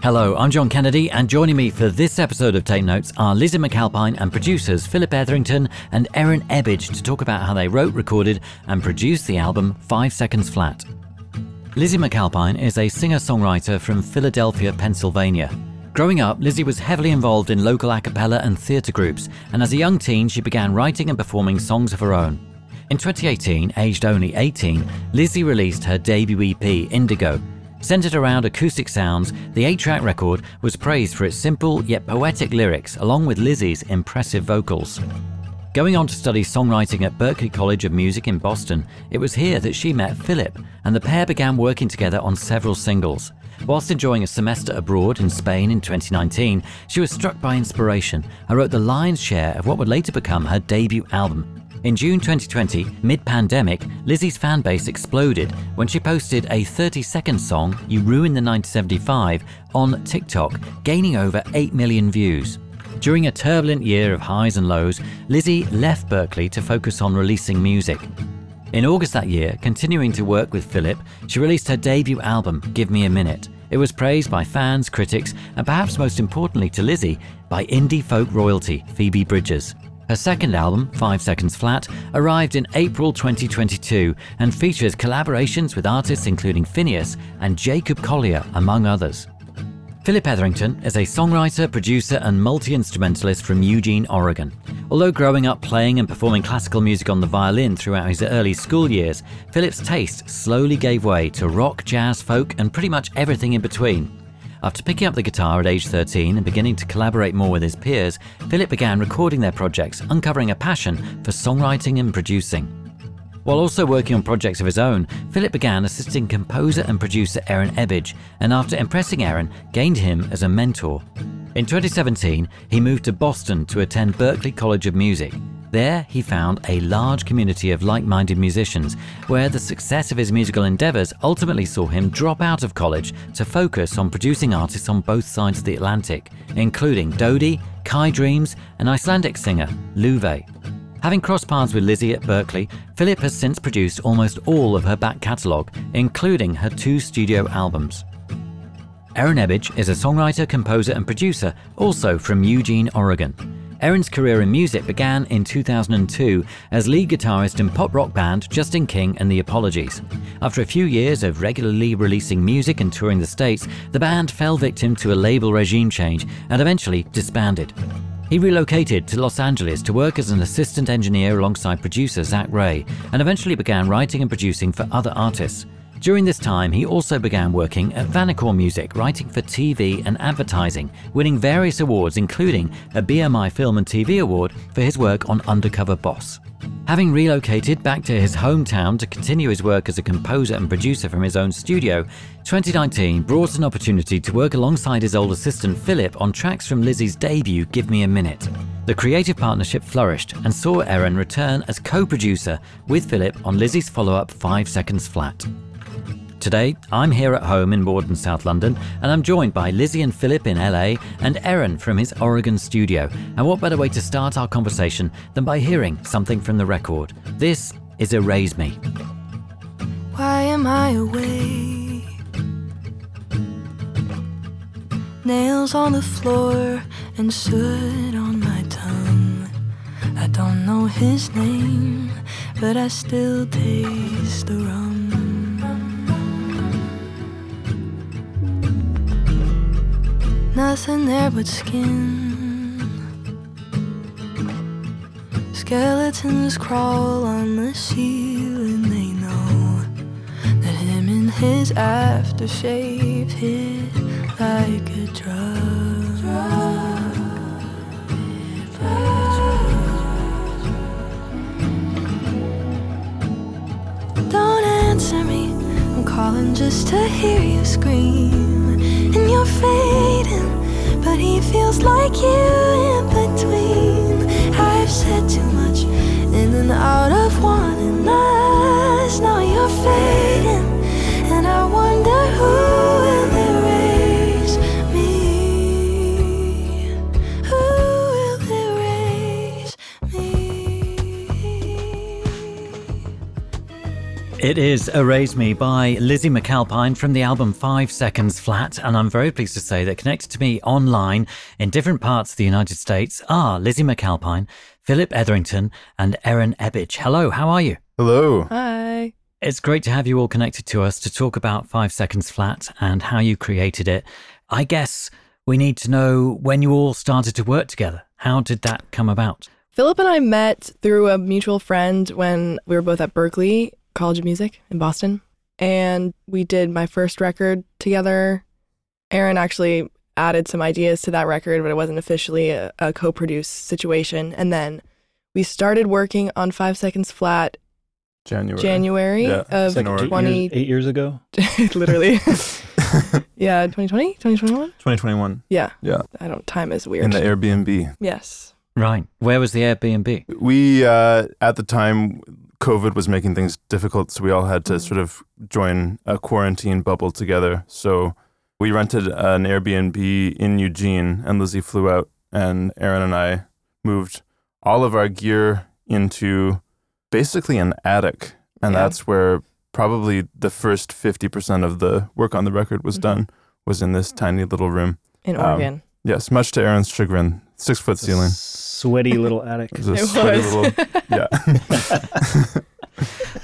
Hello, I'm John Kennedy, and joining me for this episode of Tape Notes are Lizzie McAlpine and producers Philip Etherington and Erin Ebbage to talk about how they wrote, recorded, and produced the album Five Seconds Flat. Lizzie McAlpine is a singer songwriter from Philadelphia, Pennsylvania. Growing up, Lizzie was heavily involved in local a cappella and theatre groups, and as a young teen, she began writing and performing songs of her own. In 2018, aged only 18, Lizzie released her debut EP, Indigo, Centered around acoustic sounds, the 8 track record was praised for its simple yet poetic lyrics, along with Lizzie's impressive vocals. Going on to study songwriting at Berklee College of Music in Boston, it was here that she met Philip, and the pair began working together on several singles. Whilst enjoying a semester abroad in Spain in 2019, she was struck by inspiration and wrote the lion's share of what would later become her debut album, in June 2020, mid pandemic, Lizzie's fan base exploded when she posted a 30 second song, You Ruin the 1975, on TikTok, gaining over 8 million views. During a turbulent year of highs and lows, Lizzie left Berklee to focus on releasing music. In August that year, continuing to work with Philip, she released her debut album, Give Me a Minute. It was praised by fans, critics, and perhaps most importantly to Lizzie, by indie folk royalty Phoebe Bridgers. Her second album, Five Seconds Flat, arrived in April 2022 and features collaborations with artists including FINNEAS and Jacob Collier, among others. Philip Etherington is a songwriter, producer, and multi instrumentalist from Eugene, Oregon. Although growing up playing and performing classical music on the violin throughout his early school years, Philip's taste slowly gave way to rock, jazz, folk, and pretty much everything in between. After picking up the guitar at age 13 and beginning to collaborate more with his peers, Philip began recording their projects, uncovering a passion for songwriting and producing. While also working on projects of his own, Philip began assisting composer and producer Aaron Ebbage, and after impressing Aaron, gained him as a mentor. In 2017, he moved to Boston to attend Berklee College of Music, there, he found a large community of like minded musicians, where the success of his musical endeavours ultimately saw him drop out of college to focus on producing artists on both sides of the Atlantic, including Dodie, Kai Dreams, and Icelandic singer Luve. Having crossed paths with Lizzie at Berklee, Philip has since produced almost all of her back catalogue, including her two studio albums. Erin Ebbage is a songwriter, composer, and producer, also from Eugene, Oregon. Erin's career in music began in 2002 as lead guitarist in pop rock band Justin King and the Apologies. After a few years of regularly releasing music and touring the States, the band fell victim to a label regime change and eventually disbanded. He relocated to Los Angeles to work as an assistant engineer alongside producer Zach Ray and eventually began writing and producing for other artists. During this time, he also began working at Vanacore Music, writing for TV and advertising, winning various awards, including a BMI Film and TV Award for his work on Undercover Boss. Having relocated back to his hometown to continue his work as a composer and producer from his own studio, 2019 brought an opportunity to work alongside his old assistant Philip on tracks from Lizzie's debut, Give Me a Minute. The creative partnership flourished and saw Erin return as co producer with Philip on Lizzie's follow up Five Seconds Flat. Today, I'm here at home in Morden, South London, and I'm joined by Lizzie and Philip in LA and Aaron from his Oregon studio. And what better way to start our conversation than by hearing something from the record? This is Erase Me. Why am I away? Nails on the floor and soot on my tongue. I don't know his name, but I still taste the rum. Nothing there but skin. Skeletons crawl on the ceiling, they know that him and his aftershave hit like a drug. Don't answer me, I'm calling just to hear you scream, you're fading, but he feels like you in between. I've said too much in and out of one, and us. Now you're fading, and I wonder who will. It is Erase Me by Lizzie McAlpine from the album Five Seconds Flat, and I'm very pleased to say that connected to me online in different parts of the United States are Lizzie McAlpine, Philip Etherington, and Erin Ebbage. Hello, how are you? Hello. Hi. It's great to have you all connected to us to talk about Five Seconds Flat and how you created it. I guess we need to know when you all started to work together. How did that come about? Philip and I met through a mutual friend when we were both at Berklee College of Music in Boston. And we did my first record together. Aaron actually added some ideas to that record, but it wasn't officially a, a co produced situation. And then we started working on Five Seconds Flat January. January Yeah, of second eight 20. Eight years ago. literally. yeah, 2020? 2021? 2021 Yeah. Yeah. I don't, time is weird. in the Airbnb. yes. Right. Where was the Airbnb? We uh, at the time COVID was making things difficult, so we all had to Mhm. sort of join a quarantine bubble together. So we rented an Airbnb in Eugene, and Lizzie flew out, and Aaron and I moved all of our gear into basically an attic, and Yeah. that's where probably the first fifty percent of the work on the record was Mhm. done. Was in this tiny little room. In Um, Oregon. Yes, much to Aaron's chagrin, six foot ceiling. Sweaty little attic. It was It sweaty was. little, yeah.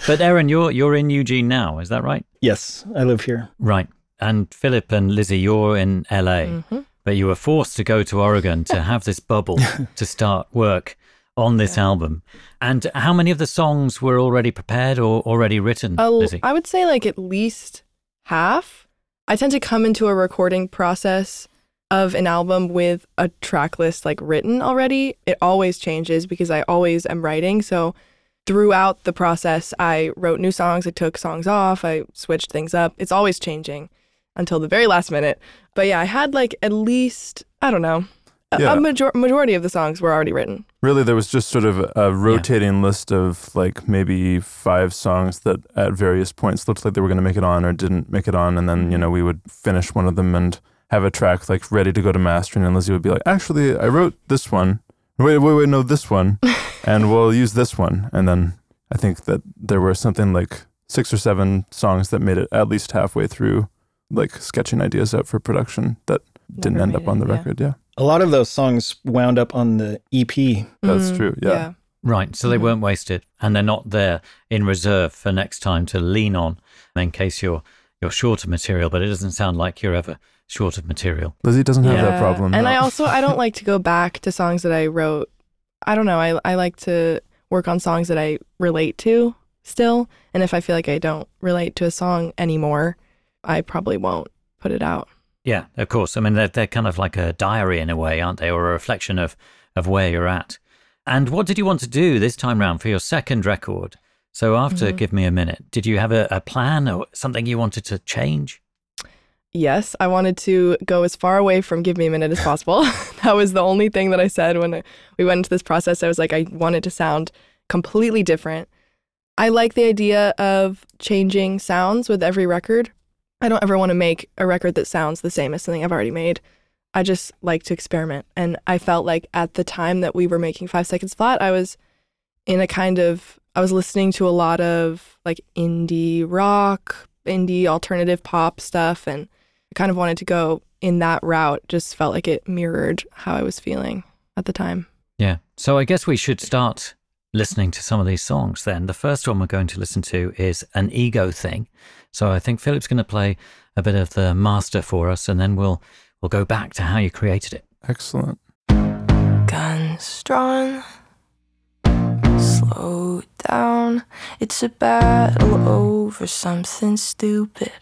But Erin, you're you're in Eugene now, is that right? yes, I live here. Right. And Philip and Lizzie, you're in LA, Mhm. but you were forced to go to Oregon to have this bubble to start work on this album. And how many of the songs were already prepared or already written, A- Lizzie? I would say like at least half. I tend to come into a recording process of an album with a track list like written already. It always changes because I always am writing. So throughout the process, I wrote new songs, I took songs off, I switched things up. It's always changing until the very last minute. But yeah, I had like at least, I don't know, a, Yeah. a major- majority of the songs were already written. Really, there was just sort of a rotating list of like maybe five songs that at various points looked like they were going to make it on or didn't make it on. And then, you know, we would finish one of them and have a track like ready to go to mastering. And Lizzie would be like, actually, I wrote this one. Wait, wait, wait, no, this one. and we'll use this one. And then I think that there were something like six or seven songs that made it at least halfway through, like sketching ideas out for production that didn't end made up on the yeah. record. Yeah, A lot of those songs wound up on the EP. that's Mhm. true. Yeah. Right. So they Mhm. weren't wasted and they're not there in reserve for next time to lean on in case you're you're short of material, but it doesn't sound like you're ever short of material. Lizzie doesn't have that problem. And no. I also I don't like to go back to songs that I wrote. I don't know. I I like to work on songs that I relate to still. And if I feel like I don't relate to a song anymore, I probably won't put it out. Yeah, of course. I mean, they're, they're kind of like a diary in a way, aren't they? Or a reflection of, of where you're at. And what did you want to do this time round for your second record? So after Mhm. Give Me a Minute, did you have a, a plan or something you wanted to change? Yes, I wanted to go as far away from Give Me a Minute as possible. that was the only thing that I said when we went into this process. I was like, I wanted to sound completely different. I like the idea of changing sounds with every record. I don't ever want to make a record that sounds the same as something I've already made. I just like to experiment. And I felt like at the time that we were making Five Seconds Flat, I was in a kind of, I was listening to a lot of like indie rock, indie alternative pop stuff. And kind of wanted to go in that route. Just felt like it mirrored how I was feeling at the time. Yeah. So I guess we should start listening to some of these songs then. The first one we're going to listen to is An Ego Thing. So I think Philip's going to play a bit of the master for us and then we'll we'll go back to how you created it. Excellent. Guns drawn, slow down. It's a battle over something stupid.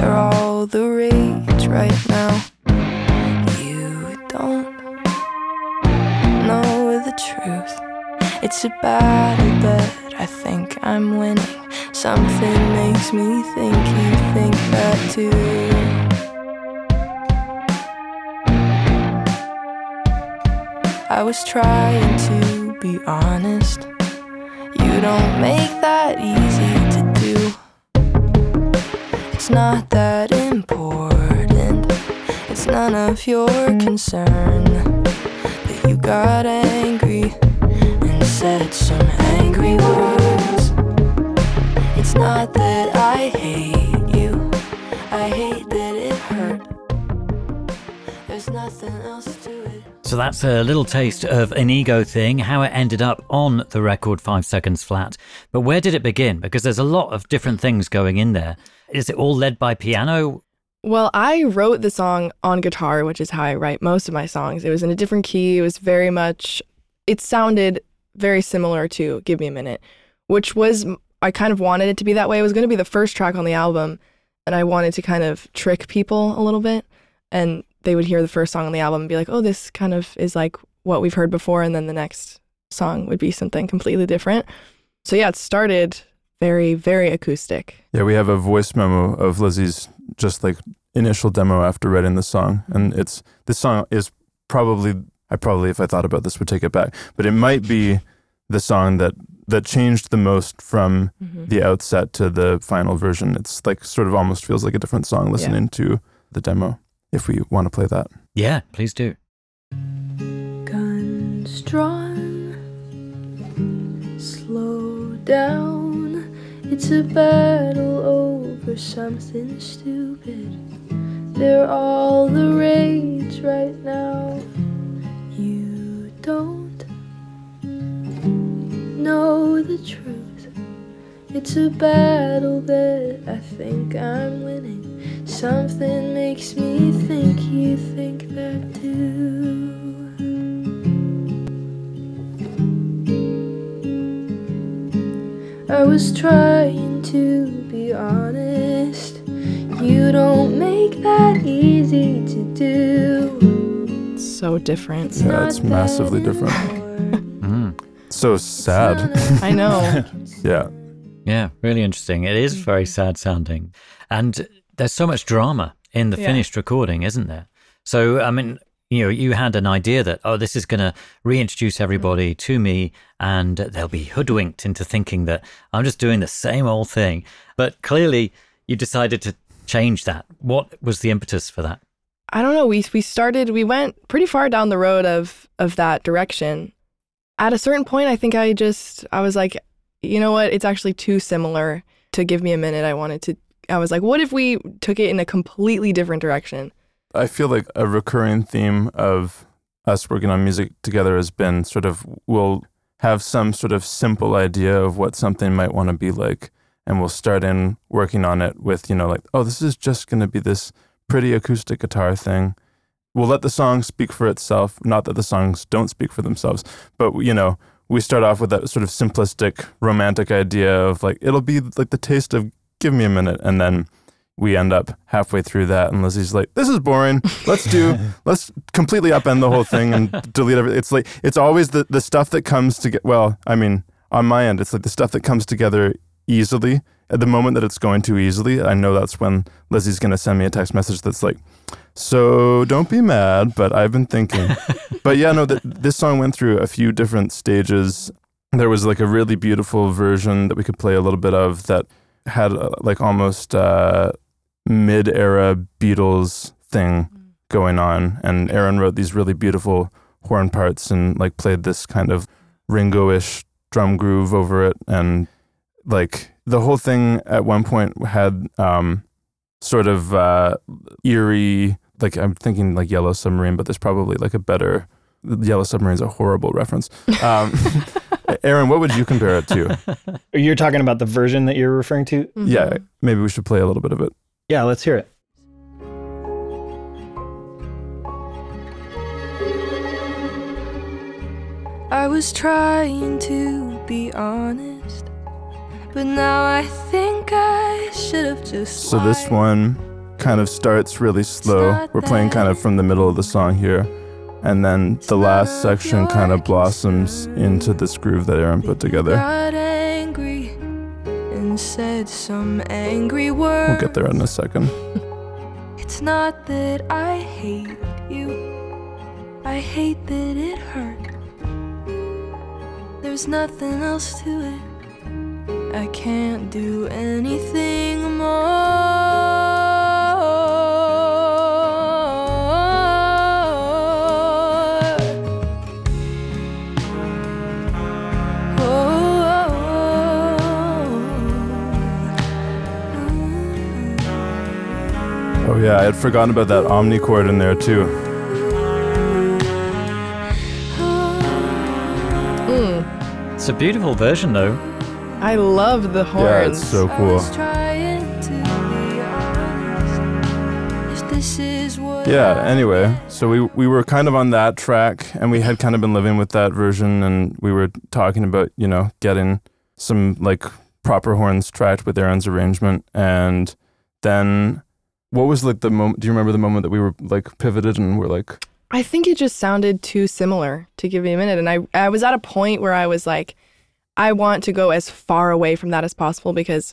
They're all the rage right now. You don't know the truth. It's a battle that I think I'm winning. Something makes me think you think that too. I was trying to be honest, You don't make that easy not that important. It's none of your concern. But you got angry and said some angry words. It's not that I hate you, I hate that it hurt. There's nothing else to it. So that's a little taste of an ego thing, how it ended up on the record Five Seconds Flat. But where did it begin? Because there's a lot of different things going in there. Is it all led by piano? Well, I wrote the song on guitar, which is how I write most of my songs. It was in a different key. It was very much, it sounded very similar to Give Me a Minute, which was, I kind of wanted it to be that way. It was going to be the first track on the album, and I wanted to kind of trick people a little bit. And they would hear the first song on the album and be like, oh, this kind of is like what we've heard before. And then the next song would be something completely different. So yeah, it started very, very acoustic. Yeah, we have a voice memo of Lizzie's just like initial demo after writing the song, and it's this song is probably I probably if I thought about this would take it back, but it might be the song that that changed the most from Mhm. the outset to the final version. It's like sort of almost feels like a different song listening to the demo. If we want to play that, Yeah, please do. guns drawn. Slow down. It's a battle over something stupid. They're all the rage right now. You don't know the truth. It's a battle that I think I'm winning. Something makes me think you think that too. I was trying to be honest. You don't make that easy to do. It's so different. It's Yeah, not it's massively that different. Mm. so sad. I know. yeah, Yeah, really interesting. It is very sad sounding. And there's so much drama in the Yeah. finished recording, isn't there? So, I mean, you know, you had an idea that, oh, this is going to reintroduce mm. everybody to me and they'll be hoodwinked into thinking that I'm just doing the same old thing. But clearly, you decided to change that. What was the impetus for that? I don't know. We we started. We went pretty far down the road of of that direction. At a certain point, I think I just I was like, you know what? It's actually too similar to give me a minute. I wanted to. I was like, what if we took it in a completely different direction? I feel like a recurring theme of us working on music together has been sort of we'll have some sort of simple idea of what something might want to be like and we'll start in working on it with you know like oh this is just going to be this pretty acoustic guitar thing we'll let the song speak for itself not that the songs don't speak for themselves but you know we start off with that sort of simplistic romantic idea of like it'll be like the taste of give me a minute and then we end up halfway through that and Lizzie's like, This is boring. Let's do let's completely upend the whole thing and delete everything. It's like it's always the, the stuff that comes to get well, I mean, on my end, it's like the stuff that comes together easily. At the moment that it's going too easily, I know that's when Lizzie's gonna send me a text message that's like, So don't be mad, but I've been thinking. but yeah, no, th- this song went through a few different stages. There was like a really beautiful version that we could play a little bit of that had uh, like almost uh, mid-era Beatles thing going on, and Aaron wrote these really beautiful horn parts and like played this kind of Ringo-ish drum groove over it, and like the whole thing at one point had um, sort of uh, eerie. Like I'm thinking like Yellow Submarine, but there's probably like a better. Yellow Submarine's a horrible reference. Um, Aaron, what would you compare it to? You're talking about the version that you're referring to? Mm-hmm. Yeah, maybe we should play a little bit of it. Yeah, let's hear it. I was trying to be honest, but now I think I should have just. So this one kind of starts really slow. We're playing kind of from the middle of the song here. And then the last section kind of blossoms into this groove that Aaron put together. Got angry and said some angry words. We'll get there in a second. It's not that I hate you, I hate that it hurt. There's nothing else to it. I can't do anything more. Yeah, I had forgotten about that omnichord in there too. Mm, It's a beautiful version, though. I love the horns. Yeah, it's so cool. was trying to be honest. If this is what Yeah, anyway, so we we were kind of on that track and we had kind of been living with that version and we were talking about, you know, getting some like proper horns tracked with Aaron's arrangement and then what was like the moment do you remember the moment that we were like pivoted and we're like I think it just sounded too similar to give me a minute. And I, I was at a point where I was like, I want to go as far away from that as possible because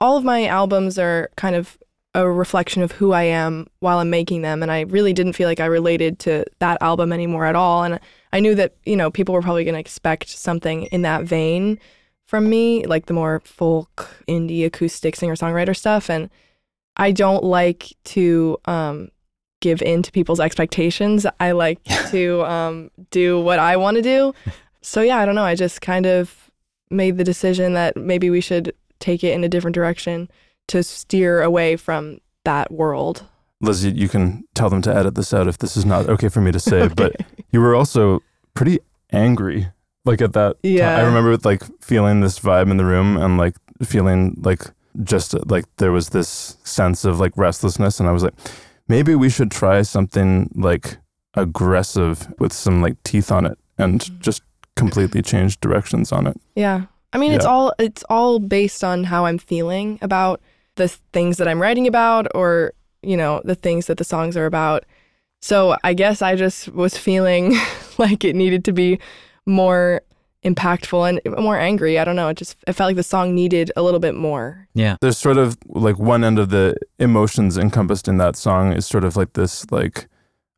all of my albums are kind of a reflection of who I am while I'm making them. And I really didn't feel like I related to that album anymore at all. And I knew that, you know, people were probably going to expect something in that vein from me, like the more folk, indie, acoustic singer songwriter stuff. And I don't like to um, give in to people's expectations. I like to um, do what I want to do. So yeah, I don't know. I just kind of made the decision that maybe we should take it in a different direction to steer away from that world. Lizzie, you can tell them to edit this out if this is not okay for me to say, but you were also pretty angry like at that Yeah. I remember like feeling this vibe in the room and like feeling like just like there was this sense of like restlessness and I was like maybe we should try something like aggressive with some like teeth on it and Mm-hmm. just completely change directions on it. Yeah. I mean, it's all it's all based on how I'm feeling about the things that I'm writing about or, you know, the things that the songs are about. So, I guess I just was feeling like it needed to be more impactful and more angry. I don't know. It just it felt like the song needed a little bit more. Yeah. There's sort of like one end of the emotions encompassed in that song is sort of like this like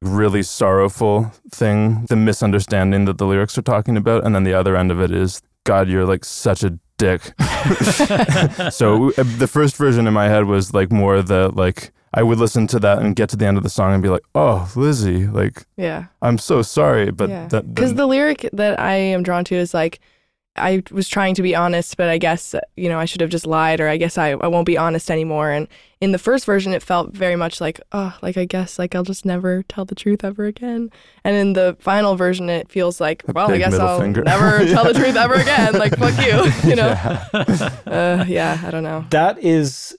really sorrowful thing, the misunderstanding that the lyrics are talking about, and then the other end of it is God, you're like such a dick. so uh, the first version in my head was like more the like I would listen to that and get to the end of the song and be like, oh, Lizzie, like Yeah. I'm so sorry, but Yeah. that Because then- the lyric that I am drawn to is like, I was trying to be honest, but I guess, you know, I should have just lied, or I guess I, I won't be honest anymore. And in the first version, it felt very much like, oh, like I guess, like I'll just never tell the truth ever again. And in the final version, it feels like, A well, I guess I'll finger. never tell the truth ever again. Like, fuck you, you know? Yeah. Uh, yeah, I don't know. That is,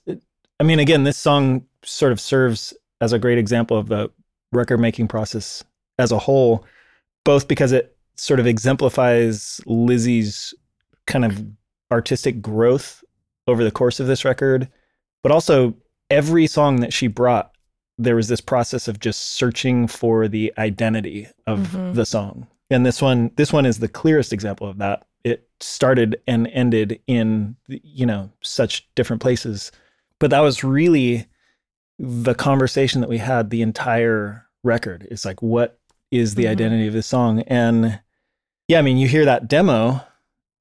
I mean, again, this song sort of serves as a great example of the record making process as a whole, both because it sort of exemplifies Lizzie's kind of artistic growth over the course of this record, but also every song that she brought, there was this process of just searching for the identity of Mhm. the song. And this one, this one is the clearest example of that. It started and ended in, you know, such different places. But that was really the conversation that we had the entire record. It's like, what is the Mhm. identity of this song? And yeah, I mean, you hear that demo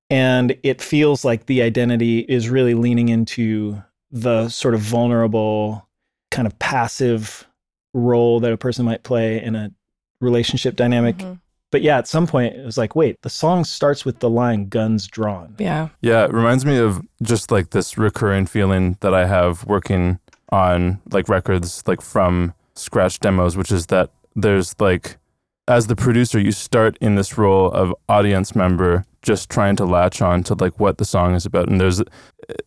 and it feels like the identity is really leaning into the sort of vulnerable, kind of passive role that a person might play in a relationship dynamic. Mhm. But yeah, at some point it was like, wait, the song starts with the line guns drawn. Yeah. Yeah, it reminds me of just like this recurring feeling that I have working on like records like from scratch demos, which is that there's like as the producer, you start in this role of audience member, just trying to latch on to like what the song is about. And there's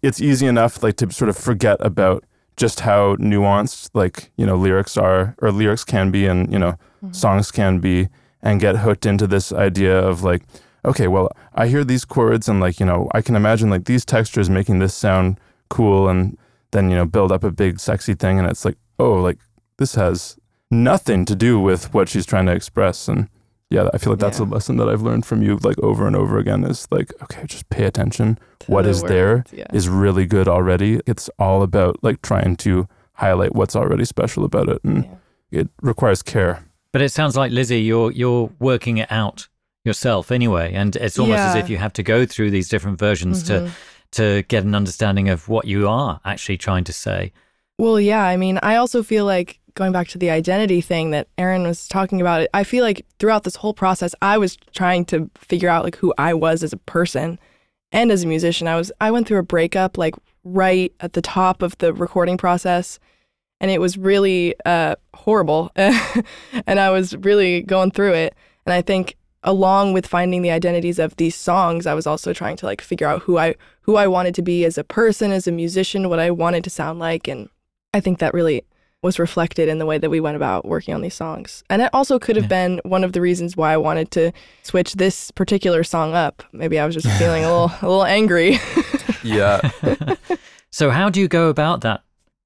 it's easy enough like to sort of forget about just how nuanced like, you know, lyrics are or lyrics can be and, you know, mm-hmm. songs can be and get hooked into this idea of like okay, well, I hear these chords and like, you know, I can imagine like these textures making this sound cool and then, you know, build up a big sexy thing and it's like, oh, like this has nothing to do with what she's trying to express and yeah, I feel like that's Yeah. a lesson that I've learned from you like over and over again is like, okay, just pay attention. To What the is there Yeah. Is really good already. It's all about like trying to highlight what's already special about it and Yeah. it requires care. But it sounds like Lizzie, you're you're working it out yourself anyway, and it's almost as if you have to go through these different versions to Mhm. To get an understanding of what you are actually trying to say. Well, yeah. I mean, I also feel like going back to the identity thing that Aaron was talking about, I feel like throughout this whole process, I was trying to figure out like who I was as a person and as a musician. I was I went through a breakup like right at the top of the recording process, and it was really uh, horrible, and I was really going through it. And I think along with finding the identities of these songs, I was also trying to like figure out who I who I wanted to be as a person, as a musician, what I wanted to sound like, and I think that really was reflected in the way that we went about working on these songs. And it also could have Yeah. been one of the reasons why I wanted to switch this particular song up. Maybe I was just feeling a little a little angry. Yeah. So, how do you go about that?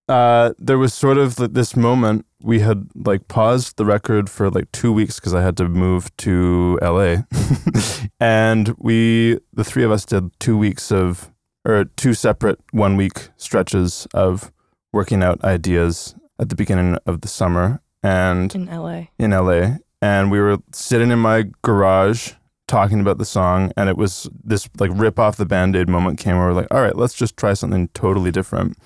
Uh, there was sort of this moment we had like paused the record for like two weeks because I had to move to LA, and we the three of us did two weeks of or two separate one week stretches of working out ideas at the beginning of the summer and in LA. in LA and we were sitting in my garage talking about the song and it was this like rip off the band-aid moment came where we're like all right let's just try something totally different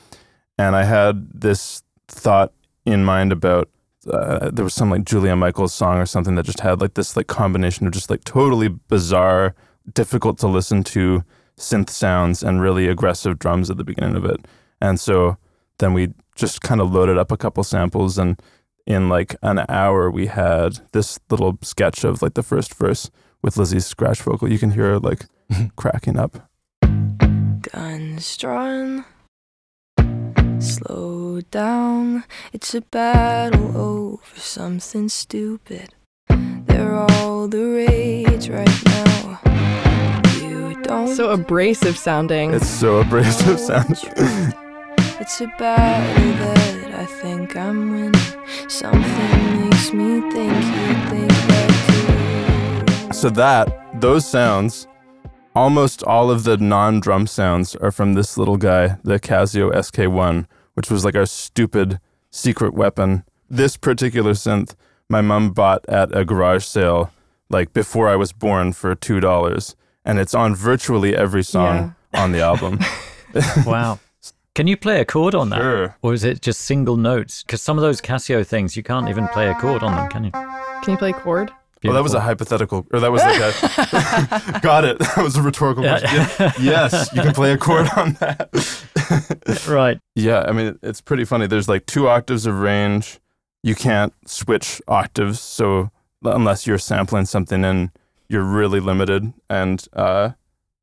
and I had this thought in mind about uh, there was some like Julia Michaels song or something that just had like this like combination of just like totally bizarre difficult to listen to synth sounds and really aggressive drums at the beginning of it. And so then we just kind of loaded up a couple samples and in like an hour we had this little sketch of like the first verse with Lizzie's scratch vocal. You can hear her like cracking up. Guns drawn. Slow down. It's a battle over something stupid. They're all the rage right now. You don't. So abrasive sounding. it's so abrasive sound It's a battle that I think I'm winning. Something makes me think you think that too. So that those sounds, almost all of the non-drum sounds are from this little guy, the Casio SK1, which was like our stupid secret weapon. This particular synth, my mom bought at a garage sale, like before I was born, for two dollars, and it's on virtually every song on the album. Wow. Can you play a chord on that? Sure. Or is it just single notes? Because some of those Casio things, you can't even play a chord on them, can you? Can you play a chord? Well, that was a hypothetical, or that was like a. got it. That was a rhetorical Yeah. question. yes, you can play a chord on that. right. Yeah, I mean, it's pretty funny. There's like two octaves of range. You can't switch octaves, so unless you're sampling something in, you're really limited. And uh,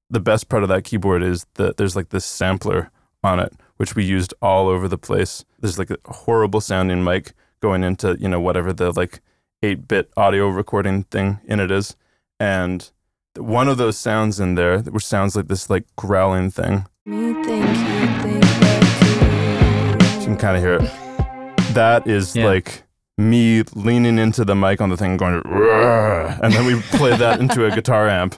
the best part of that keyboard is that there's like this sampler on it, which we used all over the place. There's like a horrible sounding mic going into you know whatever the like eight bit audio recording thing in it is, and one of those sounds in there, which sounds like this like growling thing, Me think you think You can kind of hear it. That is Yeah. like me leaning into the mic on the thing, going, and then we played that into a guitar amp,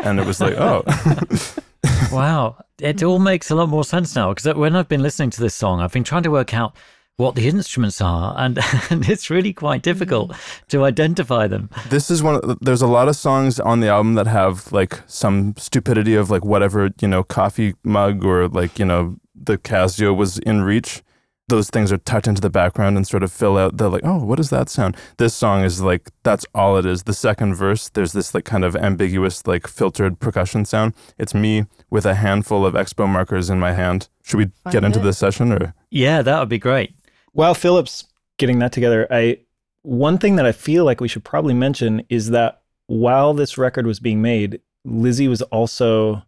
and it was like, oh, Wow. It all makes a lot more sense now because uh, when I've been listening to this song, I've been trying to work out what the instruments are, and, and it's really quite difficult mm. to identify them. this is one. Of, there's a lot of songs on the album that have like some stupidity of like whatever you know coffee mug or like you know the Casio was in reach. Those things are tucked into the background and sort of fill out the like, oh, what does that sound? This song is like that's all it is. The second verse, there's this like kind of ambiguous like filtered percussion sound. It's me with a handful of expo markers in my hand. Should we get Find into it. this session or? Yeah, that would be great. While Philip's getting that together, I one thing that I feel like we should probably mention is that while this record was being made, Lizzie was also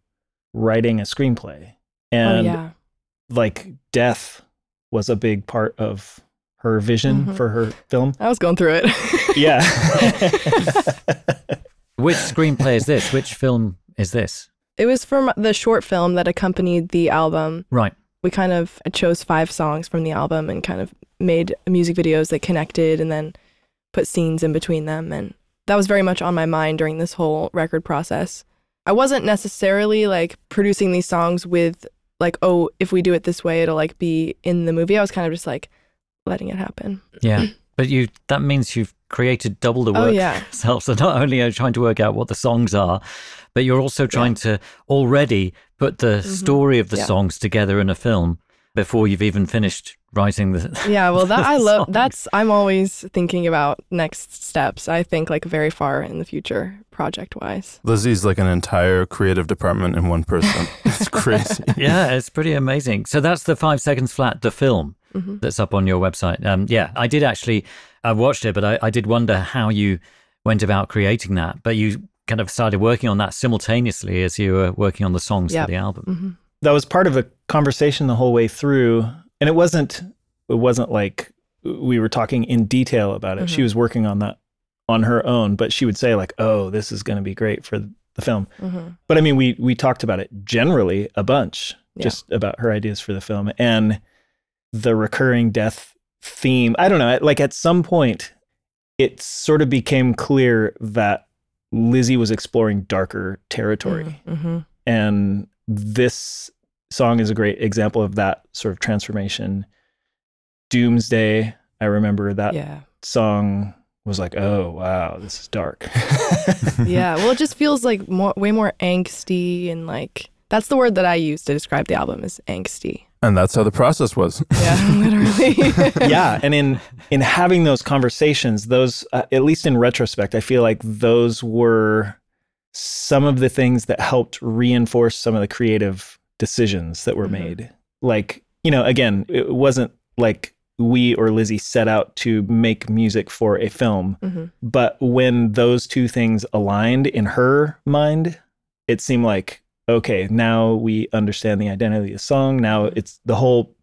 writing a screenplay. And oh yeah. like death was a big part of her vision Mhm. for her film. I was going through it. Yeah. Which screenplay is this? Which film is this? it was from the short film that accompanied the album. Right. We kind of chose five songs from the album and kind of made music videos that connected and then put scenes in between them and that was very much on my mind during this whole record process i wasn't necessarily like producing these songs with like oh if we do it this way it'll like be in the movie i was kind of just like letting it happen Yeah. But you that means you've created double the work Oh, work yeah. yourself. So not only are you trying to work out what the songs are, but you're also trying to already put the story of the Mm-hmm. Yeah. songs together in a film before you've even finished writing the. Yeah, well, that I love. That's I'm always thinking about next steps. I think like very far in the future, project wise. Lizzie's like an entire creative department in one person. it's crazy. yeah, it's pretty amazing. So that's the five seconds flat, the film Mhm. that's up on your website. Um, yeah, I did actually. I watched it, but I, I did wonder how you went about creating that. But you kind of started working on that simultaneously as you were working on the songs Yep. for the album. hmm that was part of a conversation the whole way through and it wasn't it wasn't like we were talking in detail about it she Mhm. was working on that on her own but she would say like oh this is going to be great for the film hmm but i mean we we talked about it generally a bunch Yeah. just about her ideas for the film and the recurring death theme i don't know like at some point it sort of became clear that lizzie was exploring darker territory hmm and this song is a great example of that sort of transformation. Doomsday, I remember that Yeah, song was like, oh wow, this is dark. yeah. Well, it just feels like more, way more angsty and like that's the word that I use to describe the album is angsty. And that's how the process was. Yeah, literally. yeah, and in in having those conversations, those uh, at least in retrospect, I feel like those were some of the things that helped reinforce some of the creative decisions that were Mhm. made. Like, you know, again, it wasn't like we or Lizzie set out to make music for a film, Mhm. but when those two things aligned in her mind, it seemed like okay, now we understand the identity of the song. Now it's the whole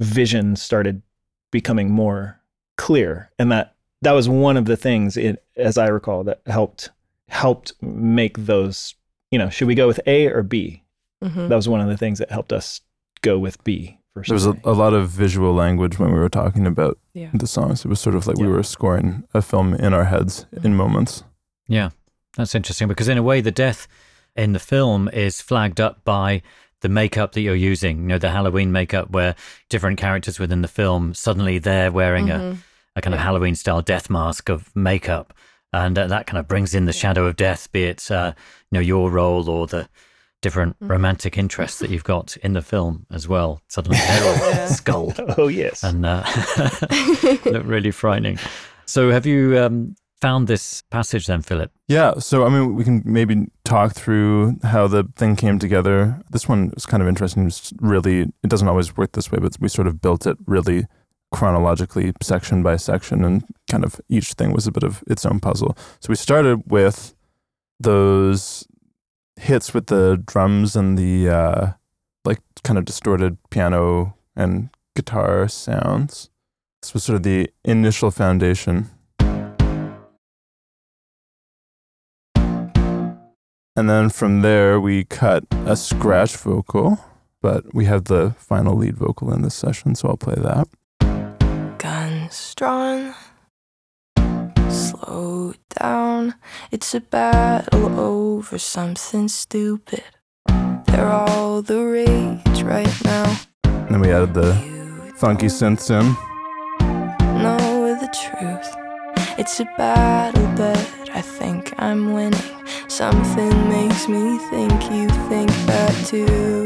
vision started becoming more clear, and that that was one of the things, it, as I recall, that helped helped make those. You know, should we go with A or B? Mhm. That was one of the things that helped us go with B. First There was a, a lot of visual language when we were talking about Yeah. the songs. It was sort of like we were scoring a film in our heads in moments. Yeah, that's interesting because in a way, the death in the film is flagged up by the makeup that you're using. You know, the Halloween makeup, where different characters within the film suddenly they're wearing a, Mhm. a kind of Halloween style death mask of makeup, and uh, that kind of brings in the shadow of death, be it uh, you know your role or the different Mhm. romantic interests that you've got in the film as well. Suddenly they're all Yeah. skulled Oh yes. and uh, look really frightening. So, have you um, found this passage then, Philip? Yeah, so I mean, we can maybe talk through how the thing came together. This one is kind of interesting. It's really, it doesn't always work this way, but we sort of built it really chronologically, section by section, and kind of each thing was a bit of its own puzzle. So we started with those hits with the drums and the uh, like kind of distorted piano and guitar sounds. This was sort of the initial foundation. And then from there, we cut a scratch vocal, but we have the final lead vocal in this session, so I'll play that. Guns drawn. Slow down. It's a battle over something stupid. They're all the rage right now. And then we added the funky synths in. know the truth. It's a battle, but I think I'm winning. Something makes me think you think that too.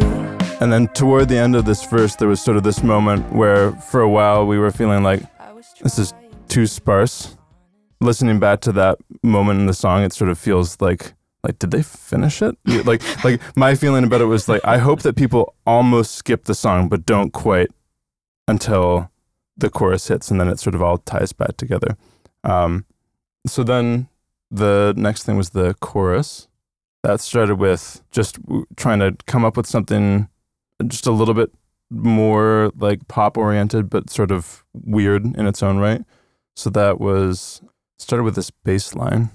And then toward the end of this verse, there was sort of this moment where, for a while, we were feeling like This is too sparse. Listening back to that moment in the song, it sort of feels like like did they finish it? Like like my feeling about it was like I hope that people almost skip the song but don't quite until the chorus hits and then it sort of all ties back together. Um, so then the next thing was the chorus. That started with just trying to come up with something just a little bit more like pop oriented, but sort of weird in its own right. So that was started with this bass line.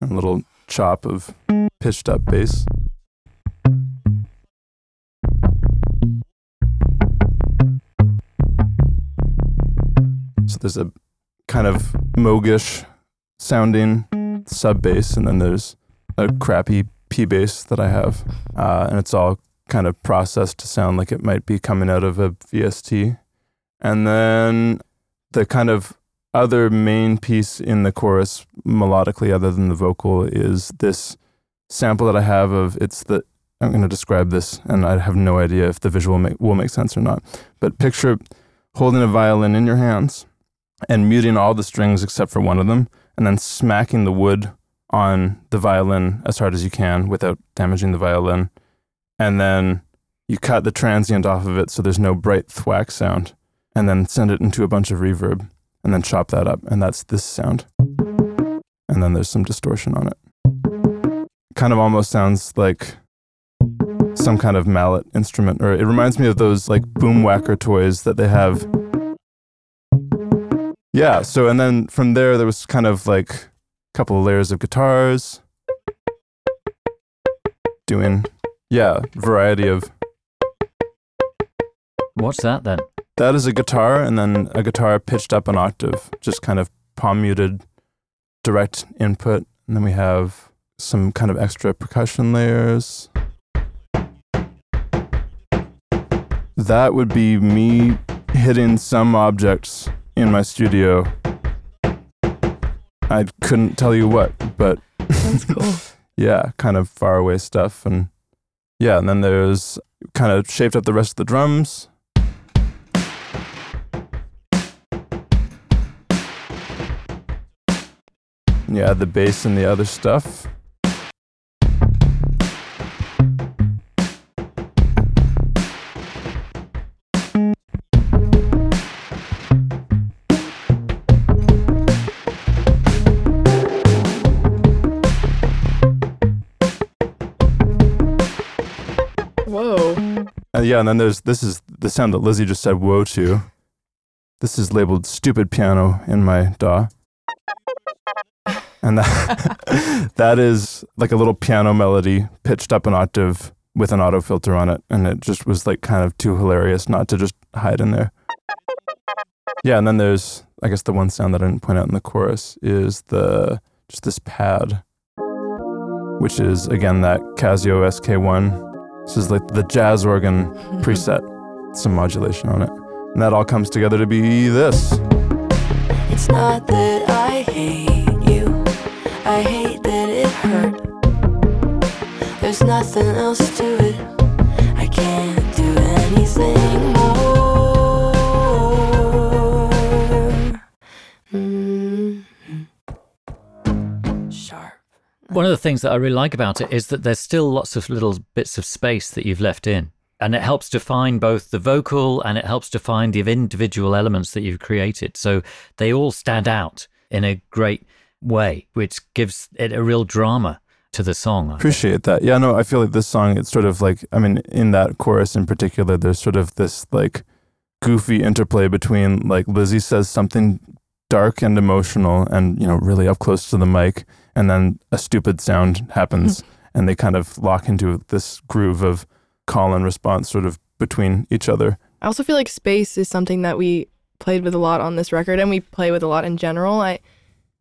A little chop of pitched up bass. So there's a kind of Moogish sounding sub bass, and then there's a crappy P bass that I have, uh, and it's all kind of processed to sound like it might be coming out of a VST. And then the kind of other main piece in the chorus, melodically, other than the vocal, is this sample that I have of it's the. I'm going to describe this, and I have no idea if the visual make, will make sense or not. But picture holding a violin in your hands and muting all the strings except for one of them, and then smacking the wood on the violin as hard as you can without damaging the violin. And then you cut the transient off of it so there's no bright thwack sound, and then send it into a bunch of reverb, and then chop that up, and that's this sound. And then there's some distortion on it. Kind of almost sounds like some kind of mallet instrument, or it reminds me of those like boom whacker toys that they have. Yeah, so and then from there, there was kind of like a couple of layers of guitars doing, yeah, variety of. What's that then? That is a guitar, and then a guitar pitched up an octave, just kind of palm muted, direct input. And then we have some kind of extra percussion layers. That would be me hitting some objects in my studio. I couldn't tell you what, but That's cool. yeah, kind of far away stuff. And yeah, and then there's kind of shaped up the rest of the drums. Yeah, the bass and the other stuff. Yeah, and then there's this is the sound that Lizzie just said whoa to. This is labeled stupid piano in my DAW. And that that is like a little piano melody pitched up an octave with an auto filter on it. And it just was like kind of too hilarious not to just hide in there. Yeah, and then there's I guess the one sound that I didn't point out in the chorus is the just this pad. Which is again that Casio SK1 this is like the jazz organ preset, some modulation on it. And that all comes together to be this. It's not that I hate you, I hate that it hurt. There's nothing else to it, I can't do anything more. One of the things that I really like about it is that there's still lots of little bits of space that you've left in. And it helps define both the vocal and it helps define the individual elements that you've created. So they all stand out in a great way, which gives it a real drama to the song. I think. Appreciate that. Yeah, no, I feel like this song, it's sort of like, I mean, in that chorus in particular, there's sort of this like goofy interplay between like Lizzie says something dark and emotional and, you know, really up close to the mic, and then a stupid sound happens and they kind of lock into this groove of call and response sort of between each other. I also feel like space is something that we played with a lot on this record and we play with a lot in general. I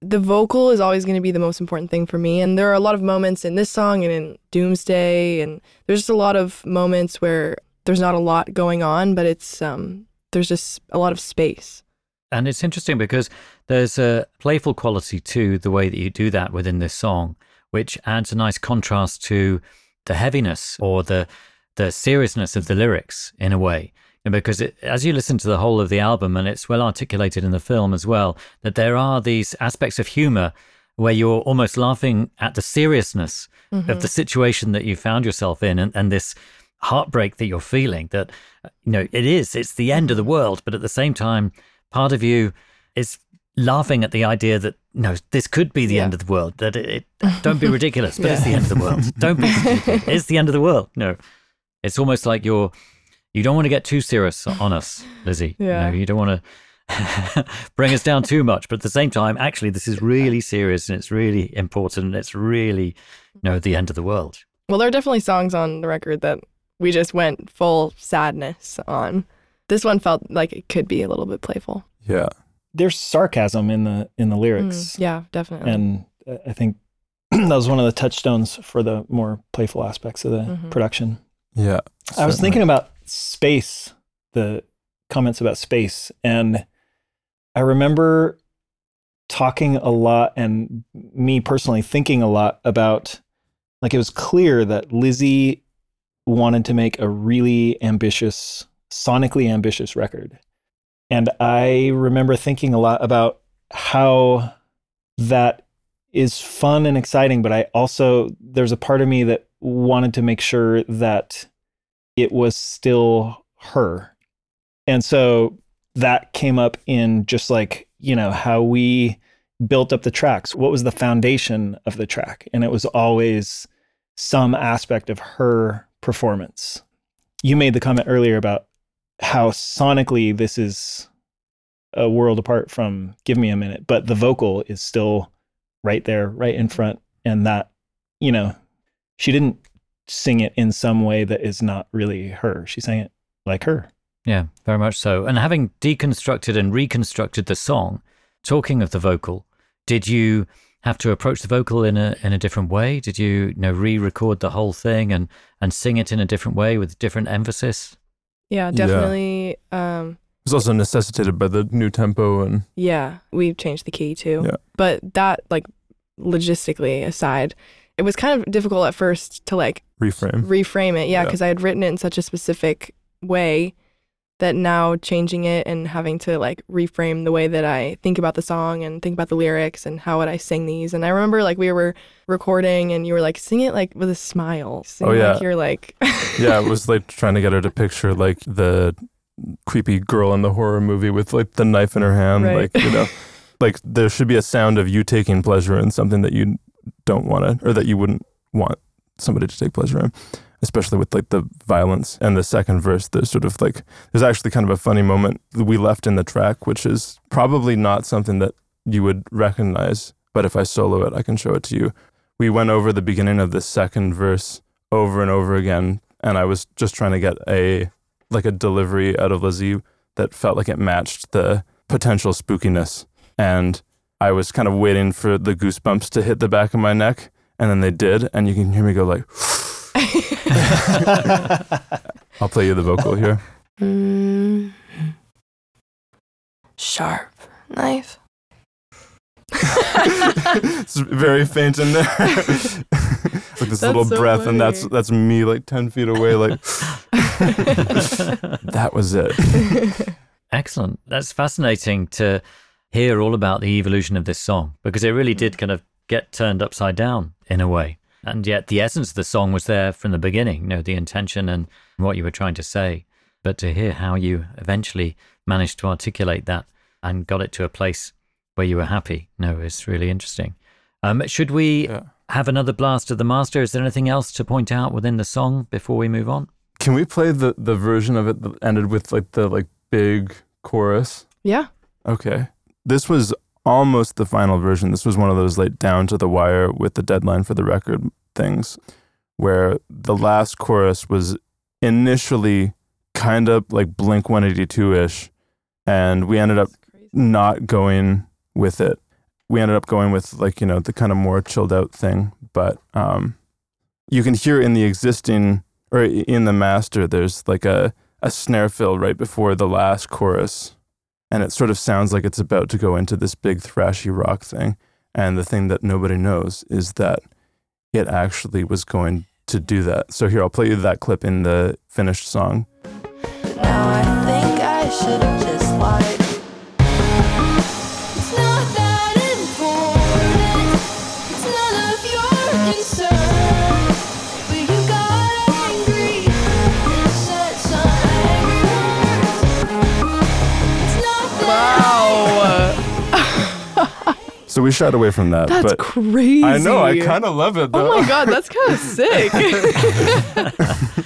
the vocal is always going to be the most important thing for me and there are a lot of moments in this song and in Doomsday and there's just a lot of moments where there's not a lot going on but it's um there's just a lot of space. And it's interesting because there's a playful quality to the way that you do that within this song, which adds a nice contrast to the heaviness or the the seriousness of the lyrics in a way. And because it, as you listen to the whole of the album, and it's well articulated in the film as well, that there are these aspects of humor where you're almost laughing at the seriousness of mm-hmm. the situation that you found yourself in and, and this heartbreak that you're feeling that you know it is it's the end of the world but at the same time part of you is laughing at the idea that no this could be the Yeah. end of the world that it, it don't be ridiculous but it's the end of the world. Don't be it's the end of the world. No. It's almost like you're you don't want to get too serious on us lizzie. Yeah. you, know, you don't want to bring us down too much but at the same time actually this is really serious and it's really important and it's really you know the end of the world. Well, there are definitely songs on the record that we just went full sadness on. This one felt like it could be a little bit playful. Yeah. There's sarcasm in the in the Mm, lyrics, yeah, definitely. and uh, I think that was one of the touchstones for the more playful aspects of the Mhm. production. Yeah. I was thinking about space, the comments about space. And I remember talking a lot and me personally thinking a lot about like it was clear that Lizzie wanted to make a really ambitious, sonically ambitious record. And I remember thinking a lot about how that is fun and exciting, but I also, there's a part of me that wanted to make sure that it was still her. And so that came up in just like, you know, how we built up the tracks. What was the foundation of the track? And it was always some aspect of her performance. You made the comment earlier about how sonically this is a world apart from Give Me a Minute, but the vocal is still right there, right in front. And that, you know, she didn't sing it in some way that is not really her. She sang it like her. Yeah, very much so. And having deconstructed and reconstructed the song, talking of the vocal, did you have to approach the vocal in a in a different way? Did you, you know, re-record the whole thing and and sing it in a different way with different emphasis? Yeah, definitely. Um, It was also necessitated by the new tempo and yeah, we've changed the key too. Yeah. But that, like, logistically aside, it was kind of difficult at first to like reframe. reframe it. Yeah, Yeah. because I had written it in such a specific way that now changing it and having to like reframe the way that I think about the song and think about the lyrics and how would I sing these. And I remember like we were recording and you were like, sing it like with a smile. Sing Oh, yeah. Like you're like, yeah, it was like trying to get her to picture like the creepy girl in the horror movie with like the knife in her hand. Right. Like, you know, like there should be a sound of you taking pleasure in something that you don't want to, or that you wouldn't want somebody to take pleasure in, especially with like the violence. And the second verse, there's sort of like, there's actually kind of a funny moment that we left in the track, which is probably not something that you would recognize. But if I solo it, I can show it to you. We went over the beginning of the second verse over and over again and I was just trying to get a like a delivery out of Lizzie that felt like it matched the potential spookiness and I was kind of waiting for the goosebumps to hit the back of my neck and then they did and you can hear me go like I'll play you the vocal here. Mm. Sharp knife. it's very faint in there. like this little so breath and that's that's me like 10 feet away like that was it. Excellent. That's fascinating to hear all about the evolution of this song because it really did kind of get turned upside down in a way. And yet the essence of the song was there from the beginning, you know, the intention and what you were trying to say. But to hear how you eventually managed to articulate that and got it to a place where you were happy, no, it's really interesting. Um, should we Yeah. have another blast of the master? Is there anything else to point out within the song before we move on? Can we play the the version of it that ended with like the like big chorus? yeah. Okay. This was almost the final version. This was one of those like down to the wire with the deadline for the record things where the last chorus was initially kind of like Blink 182 ish. And we ended up not going with it. We ended up going with like, you know, the kind of more chilled out thing. But um, you can hear in the existing or in the master, there's like a, a snare fill right before the last chorus and it sort of sounds like it's about to go into this big thrashy rock thing. And the thing that nobody knows is that it actually was going to do that. So here, I'll play you that clip in the finished song. Now I think I should have just lied. It's not that important. It's none of your concern. So we shied away from that. That's but crazy. I know, I kind of love it though. Oh my God, that's kind of sick.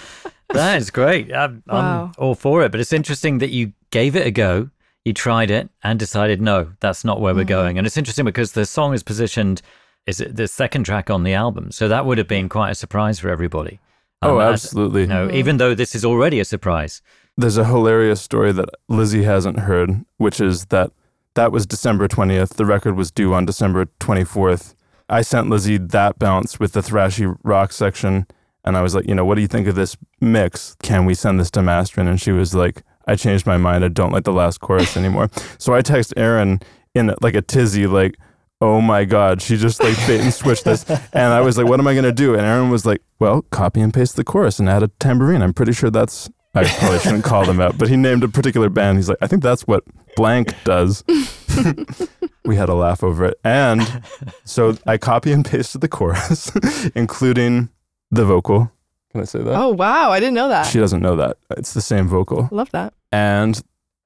That is great. I'm, Wow. I'm all for it. But it's interesting that you gave it a go, you tried it, and decided, no, that's not where we're going. And it's interesting because the song is positioned, is it the second track on the album? So that would have been quite a surprise for everybody. oh, Um, as- absolutely. You know, even though this is already a surprise. There's a hilarious story that Lizzie hasn't heard, which is that that was December 20th. The record was due on December 24th. I sent Lizzie that bounce with the thrashy rock section. And I was like, you know, what do you think of this mix? Can we send this to mastering? And she was like, I changed my mind. I don't like the last chorus anymore. so I text Aaron in like a tizzy, like, oh my God, she just like bait and switched this. And I was like, what am I going to do? And Aaron was like, well, copy and paste the chorus and add a tambourine. I'm pretty sure that's, I probably shouldn't call them out, but he named a particular band. He's like, I think that's what blank does. we had a laugh over it. And so I copy and pasted the chorus, including the vocal. Can I say that? Oh wow, I didn't know that. She doesn't know that. It's the same vocal. Love that. And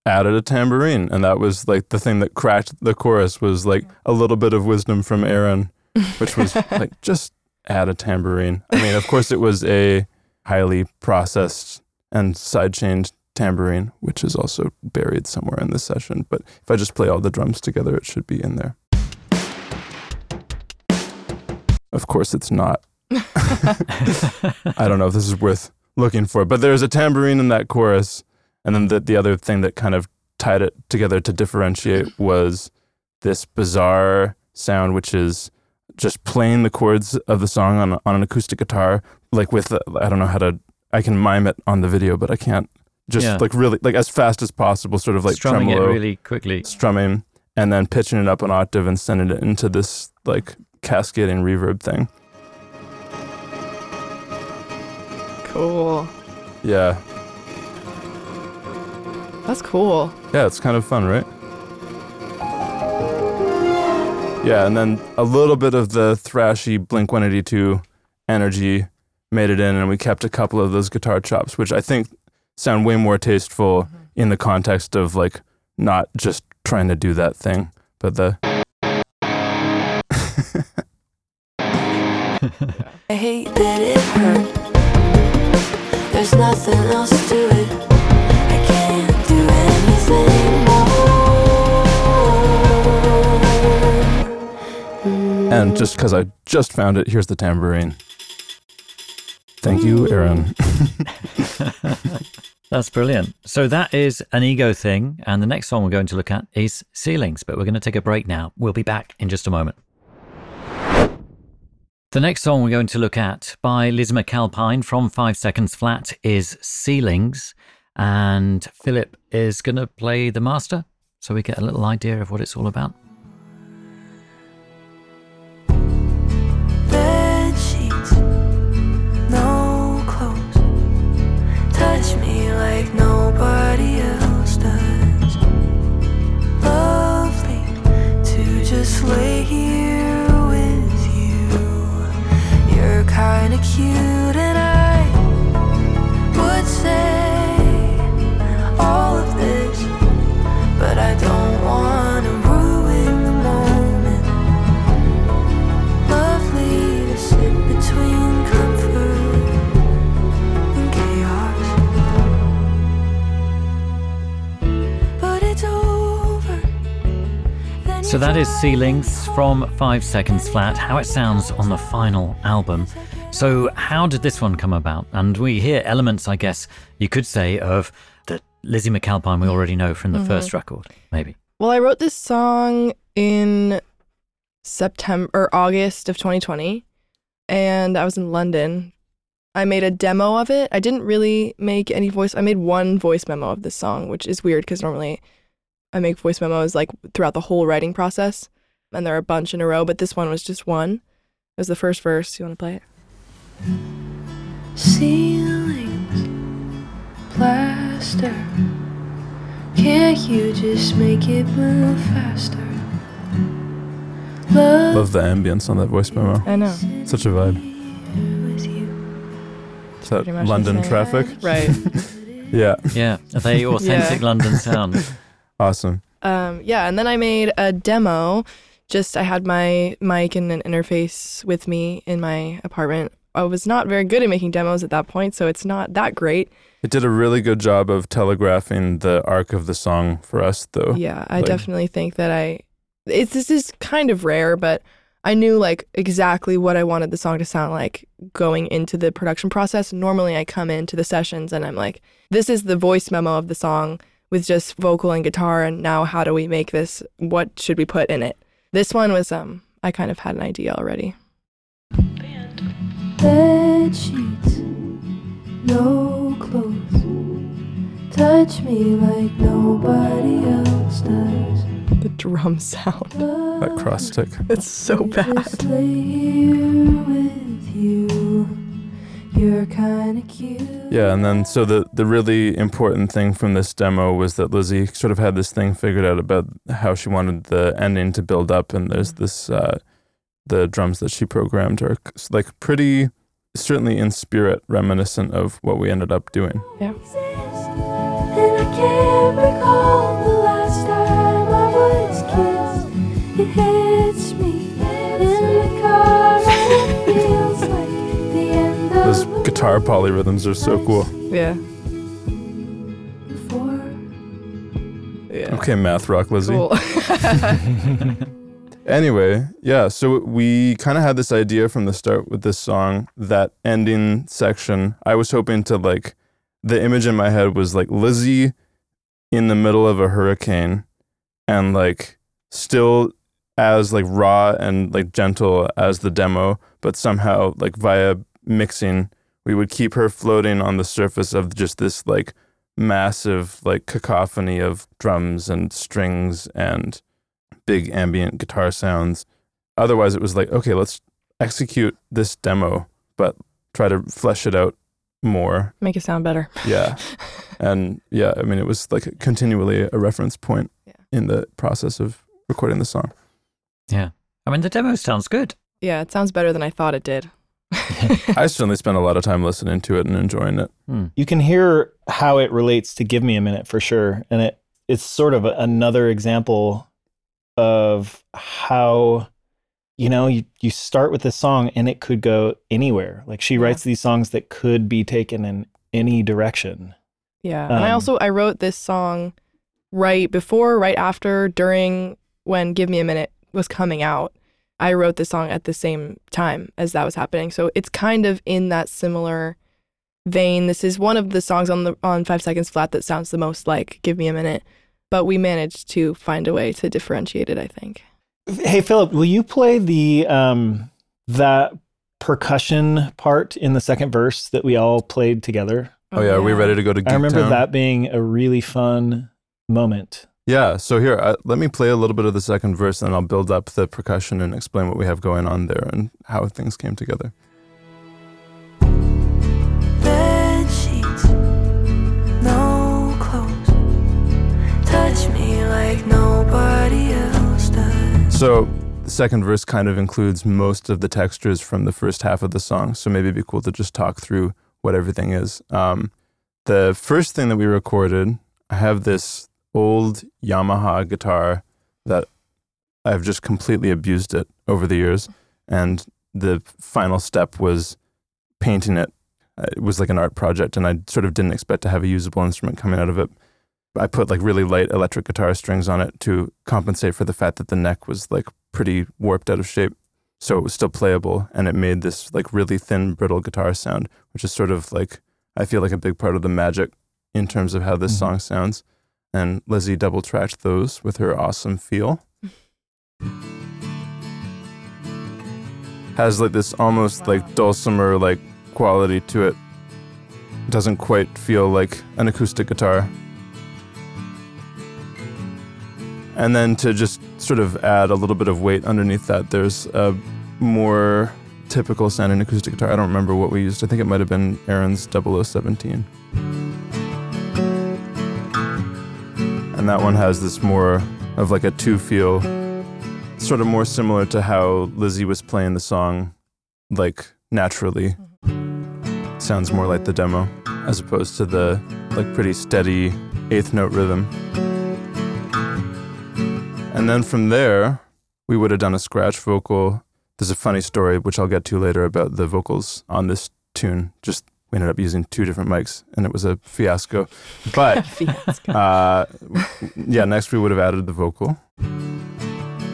added a tambourine. And that was like the thing that cracked the chorus was like a little bit of wisdom from Aaron, which was like just add a tambourine. I mean, of course, it was a highly processed and sidechained tambourine, which is also buried somewhere in this session. But if I just play all the drums together, it should be in there. Of course, it's not. I don't know if this is worth looking for, but there's a tambourine in that chorus. And then the, the other thing that kind of tied it together to differentiate was this bizarre sound, which is just playing the chords of the song on, on an acoustic guitar, like with, uh, I don't know how to, I can mime it on the video, but I can't just Yeah. like really, like as fast as possible, sort of like Strumming tremolo it really quickly. strumming and then pitching it up an octave and sending it into this like cascading reverb thing. Cool. Yeah. That's cool. Yeah, it's kind of fun, right? Yeah, and then a little bit of the thrashy Blink 182 energy made it in, and we kept a couple of those guitar chops, which I think sound way more tasteful mm-hmm. in the context of like not just trying to do that thing, but the. I hate that it hurt. There's nothing else to it. I can't do anything more. Mm. And just because I just found it, here's the tambourine. Thank you, Aaron. That's brilliant. So that is an ego thing. And the next song we're going to look at is Ceilings, but we're going to take a break now. We'll be back in just a moment. The next song we're going to look at by Liz McAlpine from Five Seconds Flat is Ceilings. And Philip is going to play the master so we get a little idea of what it's all about. Nobody else does. Lovely to just lay here with you. You're kinda cute, and I would say all of this, but I don't So that is Ceilings from Five Seconds Flat, how it sounds on the final album. So, how did this one come about? And we hear elements, I guess you could say, of the Lizzie McAlpine we already know from the mm-hmm. first record, maybe. Well, I wrote this song in September or August of 2020, and I was in London. I made a demo of it. I didn't really make any voice. I made one voice memo of this song, which is weird because normally I make voice memos like throughout the whole writing process, and there are a bunch in a row. But this one was just one. It was the first verse. You want to play it? ceilings, plaster. Can't you just make it move faster? Love Love the ambience on that voice memo. I know. Such a vibe. with. Is that Pretty much the London traffic? Right. Yeah. Yeah, the authentic London sound. Awesome. Um, yeah, and then I made a demo. Just I had my mic and an interface with me in my apartment. I was not very good at making demos at that point, so it's not that great. It did a really good job of telegraphing the arc of the song for us, though. Yeah, I like- definitely think that I. It's this is kind of rare, but I knew like exactly what I wanted the song to sound like going into the production process. Normally, I come into the sessions and I'm like, this is the voice memo of the song with just vocal and guitar, and now how do we make this? What should we put in it? This one was um, I kind of had an idea already. Bed sheets, no clothes. Touch me like nobody else does. The drum sound. That cross stick. It's so bad. Just lay here with you. You're kinda cute. Yeah, and then so the the really important thing from this demo was that Lizzie sort of had this thing figured out about how she wanted the ending to build up, and there's this uh, the drums that she programmed are like pretty, certainly in spirit reminiscent of what we ended up doing. exist. Guitar polyrhythms are so cool. Yeah. Yeah. Okay, math rock, Lizzie. Cool. Anyway, yeah, so we kind of had this idea from the start with this song, that ending section. I was hoping to like, the image in my head was like Lizzie in the middle of a hurricane and like still as like raw and like gentle as the demo, but somehow like via mixing, we would keep her floating on the surface of just this like massive like cacophony of drums and strings and big ambient guitar sounds. Otherwise, it was like, okay, let's execute this demo, but try to flesh it out more. Make it sound better. Yeah. and yeah, I mean, it was like continually a reference point Yeah. in the process of recording the song. Yeah. I mean, the demo sounds good. Yeah, it sounds better than I thought it did. I certainly spent a lot of time listening to it and enjoying it. Hmm. you can hear how it relates to give me a minute for sure and it it's sort of a, another example of how you know you, you start with this song and it could go anywhere like she Yeah. writes these songs that could be taken in any direction Yeah. and I Um, also I wrote this song right before, right after, during when Give Me a Minute was coming out. I wrote the song at the same time as that was happening. So it's kind of in that similar vein. This is one of the songs on the on 5 seconds flat that sounds the most like Give Me a Minute, but we managed to find a way to differentiate it, I think. hey philip will you play the um that percussion part in the second verse that we all played together Oh, yeah, are we ready to go to Geek i remember Town? that being a really fun moment Yeah, so here, uh, let me play a little bit of the second verse and I'll build up the percussion and explain what we have going on there and how things came together. Bed sheets, no clothes. Touch me like nobody else does. So the second verse kind of includes most of the textures from the first half of the song. So maybe it'd be cool to just talk through what everything is. Um, the first thing that we recorded, I have this old Yamaha guitar that I've just completely abused it over the years. And the final step was painting it. It was like an art project, and I sort of didn't expect to have a usable instrument coming out of it. I put like really light electric guitar strings on it to compensate for the fact that the neck was like pretty warped out of shape. So it was still playable and it made this like really thin, brittle guitar sound, which is sort of like, I feel like a big part of the magic in terms of how this Mhm. song sounds. And Lizzie double tracked those with her awesome feel. Has like this almost like dulcimer like quality to it. Doesn't quite feel like an acoustic guitar. And then to just sort of add a little bit of weight underneath that, there's a more typical sounding acoustic guitar. I don't remember what we used. I think it might have been Aaron's 0017. And that one has this more of like a two feel, sort of more similar to how Lizzie was playing the song, like naturally. Sounds more like the demo, as opposed to the like pretty steady eighth note rhythm. And then from there, we would have done a scratch vocal. There's a funny story, which I'll get to later, about the vocals on this tune. Just we ended up using two different mics, and it was a fiasco. But fiasco. uh, yeah, next we would have added the vocal.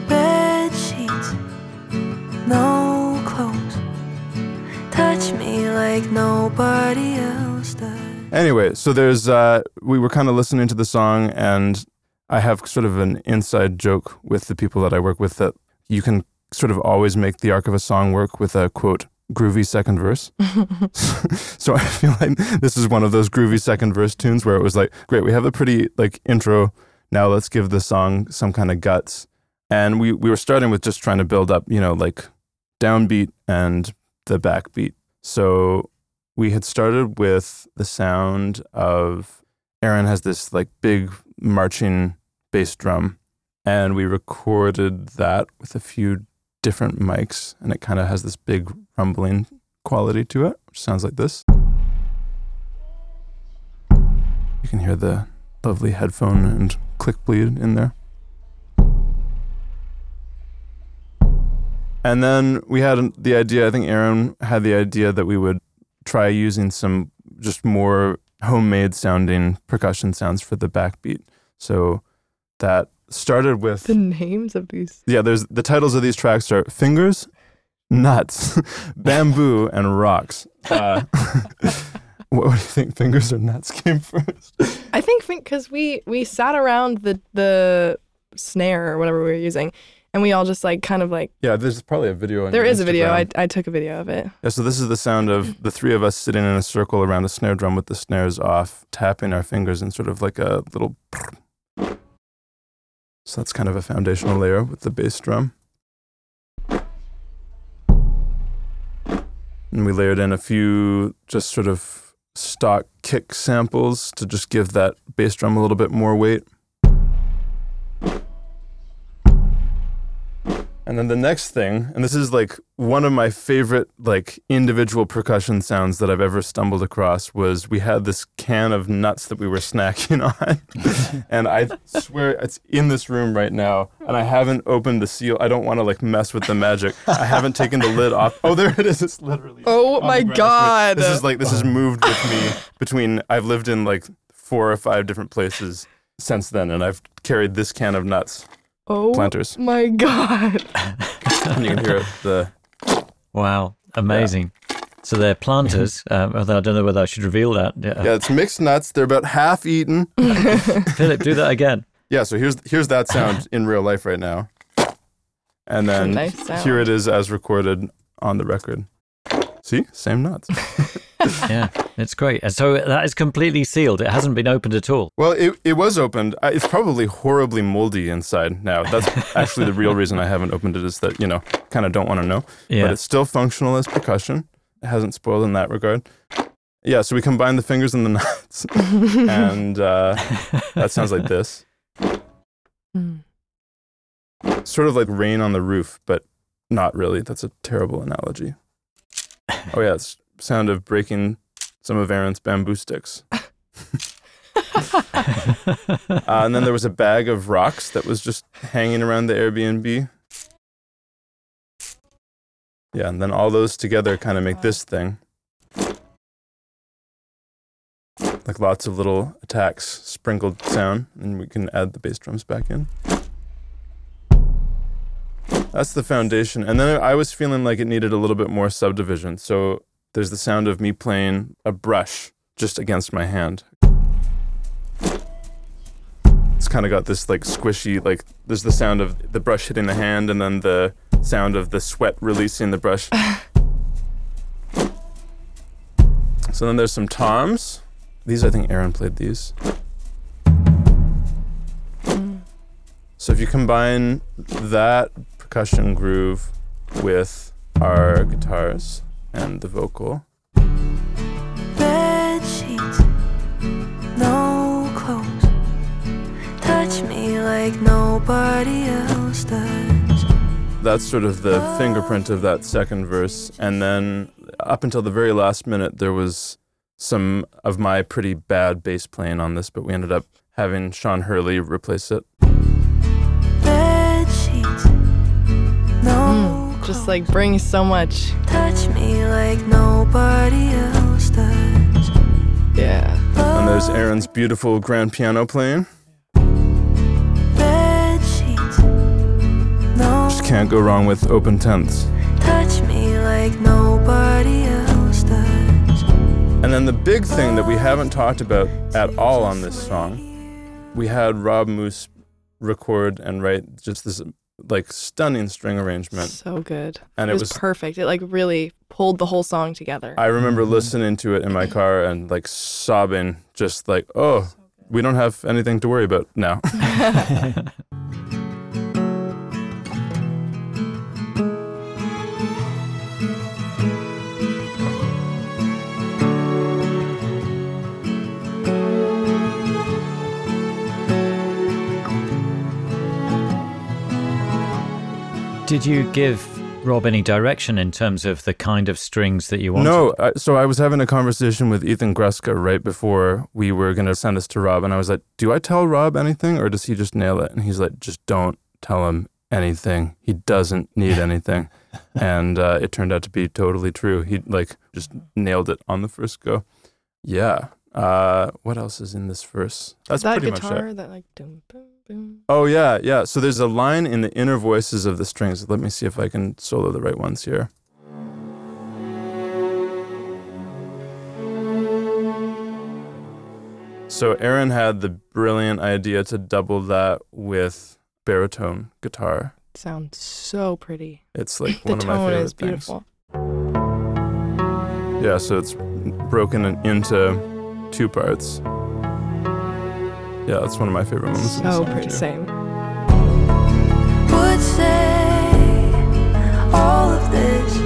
Bed sheets, no clothes. Touch me like nobody else does. Anyway, so there's uh, we were kind of listening to the song, and I have sort of an inside joke with the people that I work with that you can sort of always make the arc of a song work with a quote groovy second verse. so I feel like this is one of those groovy second verse tunes where it was like, great, we have a pretty like intro. Now let's give the song some kind of guts. And we we were starting with just trying to build up, you know, like downbeat and the backbeat. So we had started with the sound of Aaron has this like big marching bass drum and we recorded that with a few different mics and it kind of has this big rumbling quality to it which sounds like this. You can hear the lovely headphone and click bleed in there. And then we had the idea i think aaron had the idea that we would try using some just more homemade sounding percussion sounds for the backbeat. So that started with The names of these. yeah, there's the titles of these tracks are Fingers, Nuts, Bamboo, and Rocks. Uh, what, what do you think? Fingers or Nuts came first? I think because we we sat around the the snare or whatever we were using, and we all just like kind of like Yeah, there's probably a video. On there your a video. I I took a video of it. yeah, so this is the sound of the three of us sitting in a circle around a snare drum with the snares off, tapping our fingers in sort of like a little. So that's kind of a foundational layer with the bass drum. And we layered in a few just sort of stock kick samples to just give that bass drum a little bit more weight. And then the next thing, and this is like one of my favorite like individual percussion sounds that I've ever stumbled across was we had this can of nuts that we were snacking on. and I swear it's in this room right now and I haven't opened the seal. I don't want to like mess with the magic. I haven't taken the lid off. Oh, there it is. It's literally Oh my. God. This is like this has moved with me between I've lived in like four or five different places since then and I've carried this can of nuts Oh planters. my god. And you can hear the Wow, amazing. So they're planters. um, although I don't know whether I should reveal that. Yeah. Yeah, it's mixed nuts. They're about half eaten. Philip, do that again. Yeah, so here's here's that sound in real life right now. And then nice sound. here it is as recorded on the record. See? Same nuts. Yeah, it's great. And so that is completely sealed. It hasn't been opened at all. Well, it, it was opened. It's probably horribly moldy inside now. That's actually the real reason I haven't opened it is that, you know, kind of don't want to know. Yeah. But it's still functional as percussion. It hasn't spoiled in that regard. Yeah, so we combine the fingers and the nuts. and uh, that sounds like this. Hmm. Sort of like rain on the roof, but not really. That's a terrible analogy. Oh yeah, it's sound of breaking some of Aaron's bamboo sticks. Uh, and then there was a bag of rocks that was just hanging around the Airbnb. Yeah, and then all those together kind of make this thing. Like lots of little attacks, sprinkled sound, and we can add the bass drums back in. That's the foundation. And then I was feeling like it needed a little bit more subdivision. So there's the sound of me playing a brush just against my hand. It's kind of got this like squishy, like there's the sound of the brush hitting the hand and then the sound of the sweat releasing the brush. so then there's some toms. These, I think Aaron played these. Mm. So if you combine that percussion groove with our guitars and the vocal, Bed sheets, no clothes. Touch me like nobody else does. that's sort of the fingerprint of that second verse. And then up until the very last minute, there was some of my pretty bad bass playing on this, but we ended up having Sean Hurley replace it. Just like brings so much. touch me like nobody else does. Yeah. And there's Aaron's beautiful grand piano playing. No Just can't go wrong with open tenths. touch me like nobody else does. And then the big thing that we haven't talked about at all on this song, we had Rob Moose record and write just this like stunning string arrangement, So good. and it it was, was. perfect. It like really pulled the whole song together. I remember Mhm. listening to it in my car and like sobbing, just like, oh, we don't have anything to worry about now. Did you give Rob any direction in terms of the kind of strings that you wanted? No, I, so I was having a conversation with Ethan Gruska right before we were going to send this to Rob, and I was like, "Do I tell Rob anything, or does he just nail it?" And he's like, "Just don't tell him anything. He doesn't need anything." and uh, it turned out to be totally true. He like just nailed it on the first go. Yeah. Uh, what else is in this verse? That's that pretty much it. that like boom, boom, boom. Oh yeah, yeah. So there's a line in the inner voices of the strings. Let me see if I can solo the right ones here. So Aaron had the brilliant idea to double that with baritone guitar. Sounds so pretty. It's like the one of my tone favorite is things. beautiful. Yeah, so it's broken into two parts. Yeah, that's one of my favorite moments. in the So pretty. too. Same. would say all of this,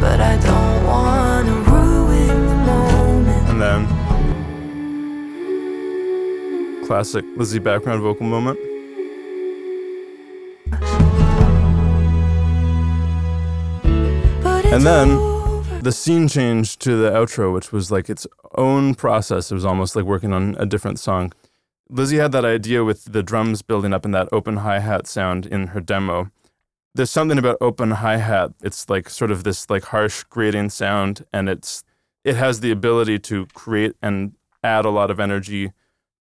but I don't want to ruin the moment. And then classic Lizzie background vocal moment. But And then over. The scene change to the outro, which was like its own process. It was almost like working on a different song. Lizzie had that idea with the drums building up and that open hi hat sound in her demo. There's something about open hi hat. It's like sort of this like harsh grating sound, and it's it has the ability to create and add a lot of energy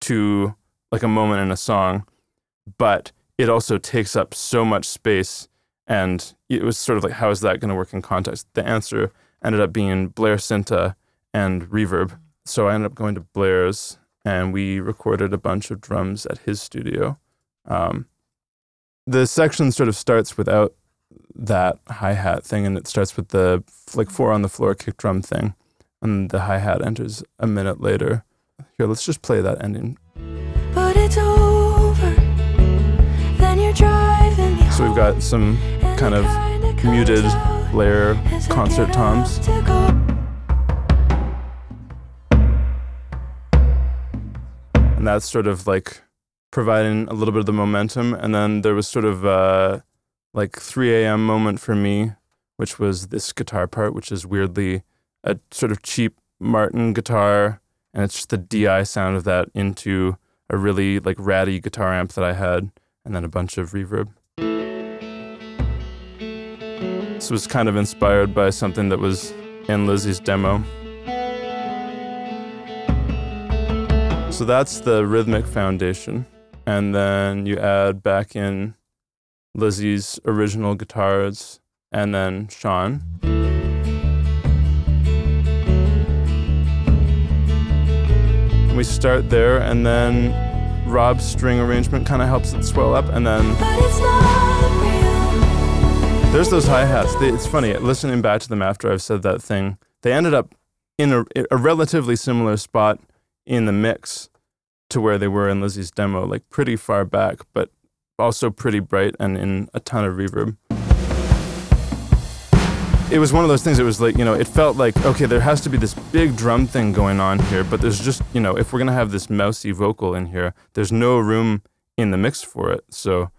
to like a moment in a song, but it also takes up so much space. And it was sort of like, how is that going to work in context? The answer ended up being Blair Sinta and reverb. So I ended up going to Blair's and we recorded a bunch of drums at his studio. Um, the section sort of starts without that hi hat thing, and it starts with the like four on the floor kick drum thing, and the hi hat enters a minute later. Here, let's just play that ending. But it's over. Then you're driving me So we've got some kind of muted Blair concert toms. up to go. and that's sort of like providing a little bit of the momentum. And then there was sort of uh, like 3 a.m. moment for me, which was this guitar part, which is weirdly a sort of cheap Martin guitar, and it's just the DI sound of that into a really like ratty guitar amp that I had, and then a bunch of reverb. This was kind of inspired by something that was in Lizzie's demo. So that's the rhythmic foundation. And then you add back in Lizzie's original guitars and then Sean. We start there and then Rob's string arrangement kind of helps it swell up and then there's those hi-hats. It's funny, listening back to them after I've said that thing, they ended up in a, a relatively similar spot in the mix to where they were in Lizzie's demo, like pretty far back, but also pretty bright and in a ton of reverb. It was one of those things, it was like, you know, it felt like, okay, there has to be this big drum thing going on here, but there's just, you know, if we're going to have this mousy vocal in here, there's no room in the mix for it. So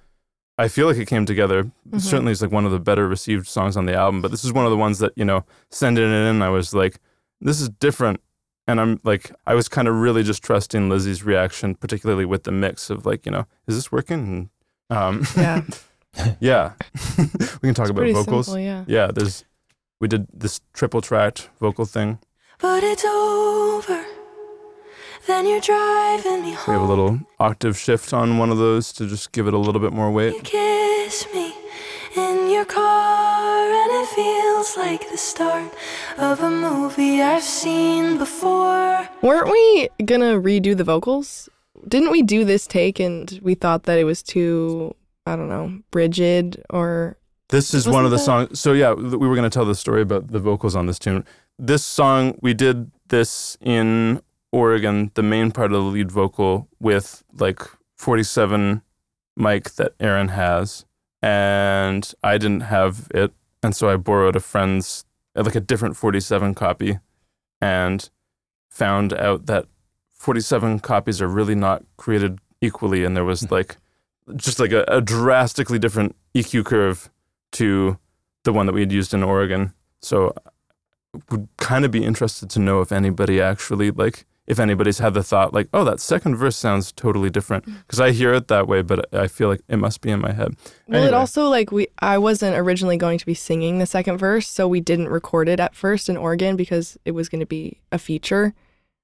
I feel like it came together. Mhm. Certainly, it's like one of the better received songs on the album. But this is one of the ones that you know, sending it in, I was like, this is different, and I'm like, I was kind of really just trusting Lizzie's reaction, particularly with the mix of like, you know, is this working? And, um, Yeah. yeah, we can talk It's about vocals. simple, yeah. Yeah, there's we did this triple tracked vocal thing. But it's over. Then you're driving me We have a little octave shift on one of those to just give it a little bit more weight. You kiss me in your car, and it feels like the start of a movie I've seen before. Weren't we gonna redo the vocals? Didn't we do this take and we thought that it was too I don't know, Bridget or This is one of the Wasn't songs. So yeah, we were going to tell the story about the vocals on this tune. This song, we did this in Oregon, the main part of the lead vocal with like 47 mic that Aaron has, and I didn't have it, and so I borrowed a friend's uh, like a different 47 copy, and found out that 47 copies are really not created equally, and there was like just like a, a drastically different EQ curve to the one that we had used in Oregon. So would kind of be interested to know if anybody actually like if anybody's had the thought like, oh, that second verse sounds totally different mm. because I hear it that way, but I feel like it must be in my head. Well, it also like we I wasn't originally going to be singing the second verse, so we didn't record it at first in Oregon because it was going to be a feature,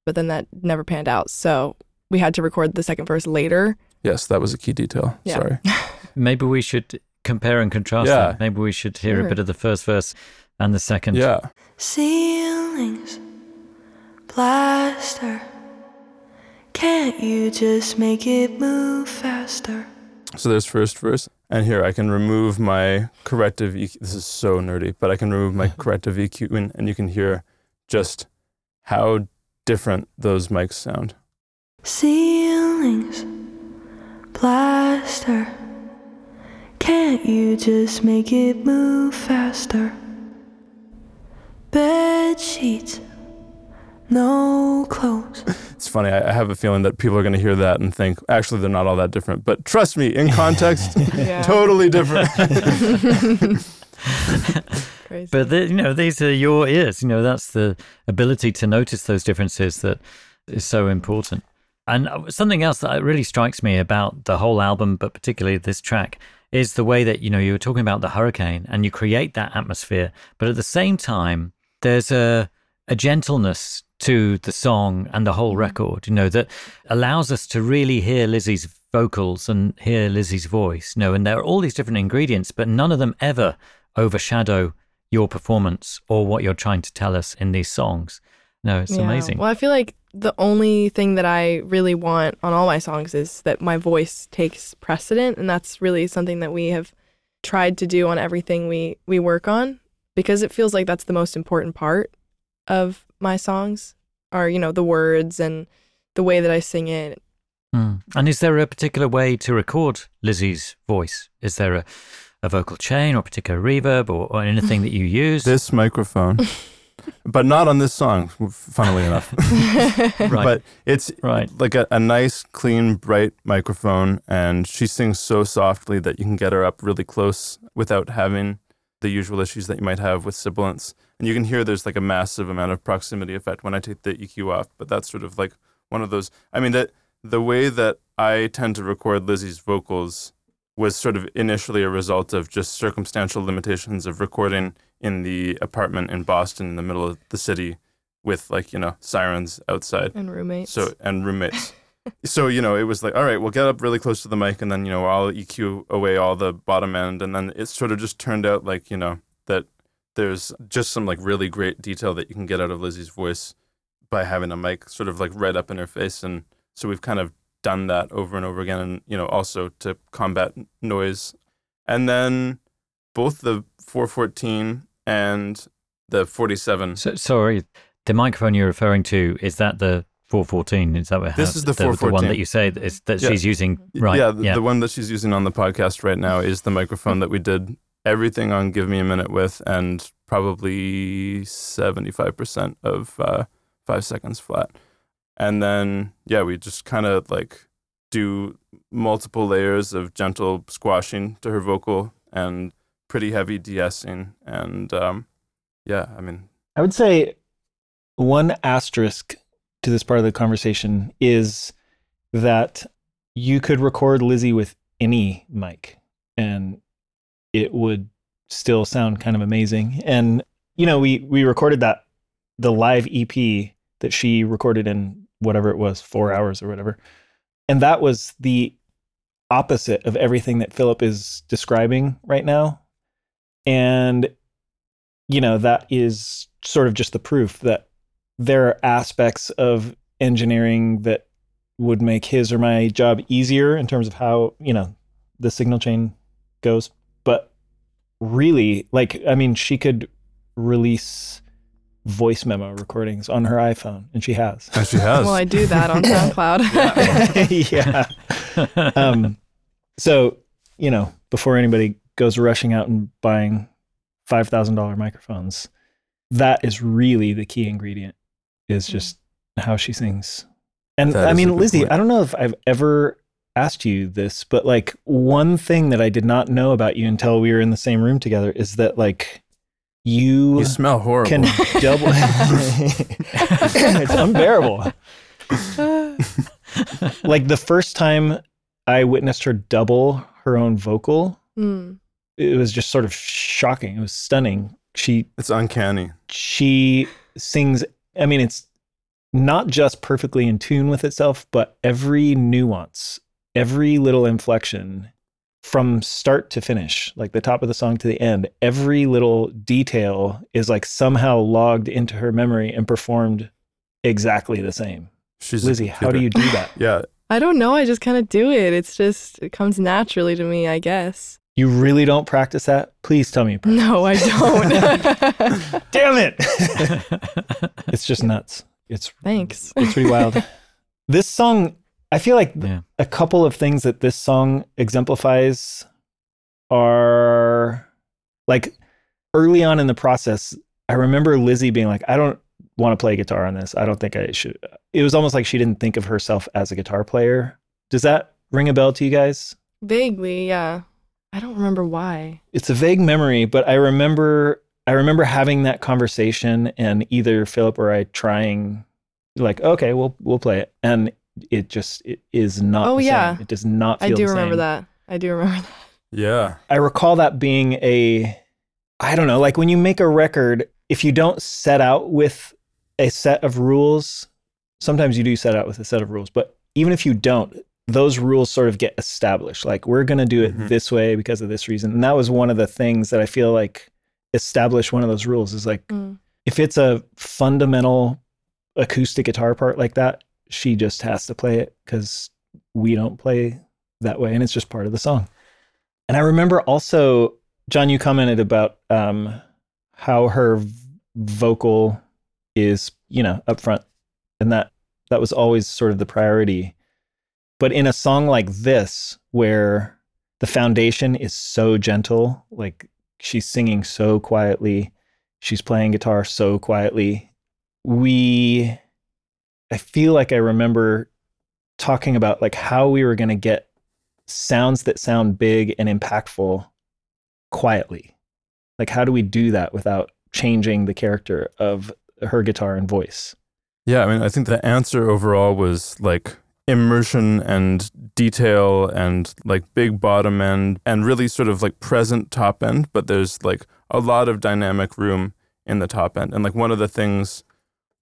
but then that never panned out. So we had to record the second verse later. Yes, that was a key detail. Yeah. Sorry. Maybe we should compare and contrast Yeah. that. Maybe we should hear Sure. a bit of the first verse and the second. Yeah. Ceilings, blaster. Can't you just make it move faster? So there's first verse. And here I can remove my corrective EQ. This is so nerdy, but I can remove my corrective EQ and, and you can hear just how different those mics sound. Ceilings, blaster. Can't you just make it move faster? Bed sheets, no clothes. It's funny. I, I have a feeling that people are going to hear that and think, actually, they're not all that different. But trust me, in context, Yeah. totally different. Crazy. But the, you know, these are your ears. You know, that's the ability to notice those differences that is so important. And uh, something else that really strikes me about the whole album, but particularly this track, is the way that you know you were talking about the hurricane, and you create that atmosphere, but at the same time, there's a a gentleness to the song and the whole mm-hmm. record. You know that allows us to really hear Lizzie's vocals and hear Lizzie's voice. You know, and there are all these different ingredients, but none of them ever overshadow your performance or what you're trying to tell us in these songs. No, it's Yeah. amazing. Well, I feel like the only thing that I really want on all my songs is that my voice takes precedent, and that's really something that we have tried to do on everything we we work on because it feels like that's the most important part of my songs are you know the words and the way that I sing it. Hmm. And is there a particular way to record Lizzie's voice? Is there a, a vocal chain or a particular reverb or, or anything that you use? this microphone, but not on this song, funnily enough. right, But it's right. like a, a nice, clean, bright microphone, and she sings so softly that you can get her up really close without having the usual issues that you might have with sibilants. And you can hear there's like a massive amount of proximity effect when I take the EQ off. But that's sort of like one of those. I mean, that the way that I tend to record Lizzie's vocals was sort of initially a result of just circumstantial limitations of recording in the apartment in Boston in the middle of the city with like, you know, sirens outside. And roommates. So and roommates. so you know, it was like, all right, we'll get up really close to the mic, and then you know, I'll EQ away all the bottom end, and then it sort of just turned out like you know that there's just some like really great detail that you can get out of Lizzie's voice by having a mic sort of like right up in her face, and so we've kind of done that over and over again, and you know, also to combat noise, and then both the 414 and the 47 So, sorry, the microphone you're referring to is that the 414? Is that what This is the the, one 414. that you say that, is, that Yeah. she's using? Right. Yeah, the, yeah. the one that she's using on the podcast right now is the microphone mm-hmm. that we did everything on Give Me a Minute with, and probably 75% of uh, Five Seconds Flat. And then, yeah, we just kind of like do multiple layers of gentle squashing to her vocal and pretty heavy de-essing. And um, yeah, I mean, I would say one asterisk to this part of the conversation is that you could record Lizzie with any mic and it would still sound kind of amazing. And you know, we we recorded that the live EP that she recorded in whatever it was, 4 hours or whatever. And that was the opposite of everything that Philip is describing right now. And you know, that is sort of just the proof that there are aspects of engineering that would make his or my job easier in terms of how, you know, the signal chain goes. But really, like, I mean, she could release voice memo recordings on her iPhone, and she has. And she has. Well, I do that on SoundCloud. yeah. Um, so, you know, before anybody goes rushing out and buying $5,000 microphones, that is really the key ingredient is just how she sings. And That I mean, Lizzie, point. I don't know if I've ever asked you this, but like one thing that I did not know about you until we were in the same room together is that like you, you smell horrible. can double it's unbearable. like the first time I witnessed her double her own vocal, Mm. it was just sort of shocking. It was stunning. She it's uncanny. she sings I mean it's not just perfectly in tune with itself, but every nuance, every little inflection from start to finish, like the top of the song to the end, every little detail is like somehow logged into her memory and performed exactly the same. She's Lizzie, how do you do that? Yeah, I don't know. I just kind of do it. It's just, it comes naturally to me, I guess. You really don't practice that? Please tell me. you practice. No, I don't. Damn it! it's just nuts. It's Thanks. it's pretty wild. this song, I feel like Yeah. a couple of things that this song exemplifies are like early on in the process. I remember Lizzie being like, I don't want to play guitar on this. I don't think I should. It was almost like she didn't think of herself as a guitar player. Does that ring a bell to you guys? Vaguely, yeah. I don't remember why. It's a vague memory, but I remember I remember having that conversation and either Philip or I trying like, okay, we'll we'll play it. And it just it is not Oh, the yeah. same. It does not feel I do the remember same. that. I do remember that. yeah. I recall that being a I don't know, like when you make a record, if you don't set out with a set of rules, sometimes you do set out with a set of rules, but even if you don't, those rules sort of get established. Like we're going to do it Mhm. this way because of this reason. And that was one of the things that I feel like established one of those rules is like Mm. if it's a fundamental acoustic guitar part like that, she just has to play it because we don't play that way, and it's just part of the song. And I remember also, John, you commented about um, how her vocal is, you know, up front, and that that was always sort of the priority. But in a song like this, where the foundation is so gentle, like she's singing so quietly, she's playing guitar so quietly, we I feel like I remember talking about like how we were going to get sounds that sound big and impactful quietly. Like how do we do that without changing the character of her guitar and voice? Yeah, I mean, I think the answer overall was like immersion and detail and like big bottom end and really sort of like present top end, but there's like a lot of dynamic room in the top end. And like one of the things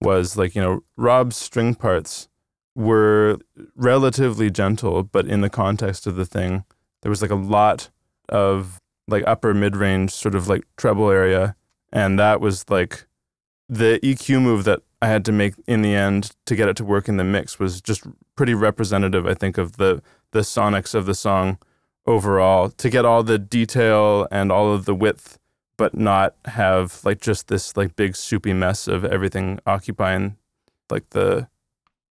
was like, you know, Rob's string parts were relatively gentle, but in the context of the thing, there was like a lot of like upper mid range sort of like treble area. And that was like the EQ move that I had to make in the end to get it to work in the mix was just pretty representative, I think, of the the sonics of the song overall. To get all the detail and all of the width, but not have like just this like big soupy mess of everything occupying like the.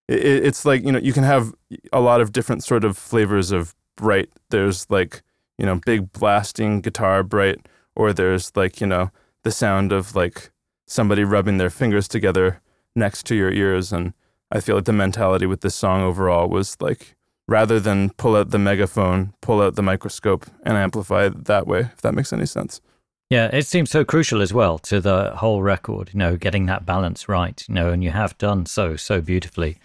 It, it's like you know you can have a lot of different sort of flavors of bright. There's like you know big blasting guitar bright, or there's like you know the sound of like somebody rubbing their fingers together next to your ears and i feel like the mentality with this song overall was like rather than pull out the megaphone pull out the microscope and amplify it that way if that makes any sense Yeah, it seems so crucial as well to the whole record, you know, getting that balance right, you know, and you have done so, so beautifully.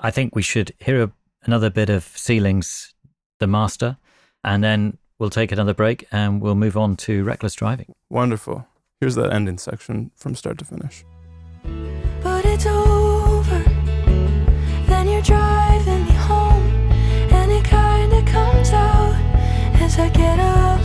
I think we should hear a, another bit of Ceilings, The Master, and then we'll take another break and we'll move on to Reckless Driving. wonderful here's that ending section from start to finish but it's over. Then you're driving me home, and it kinda comes out as I get up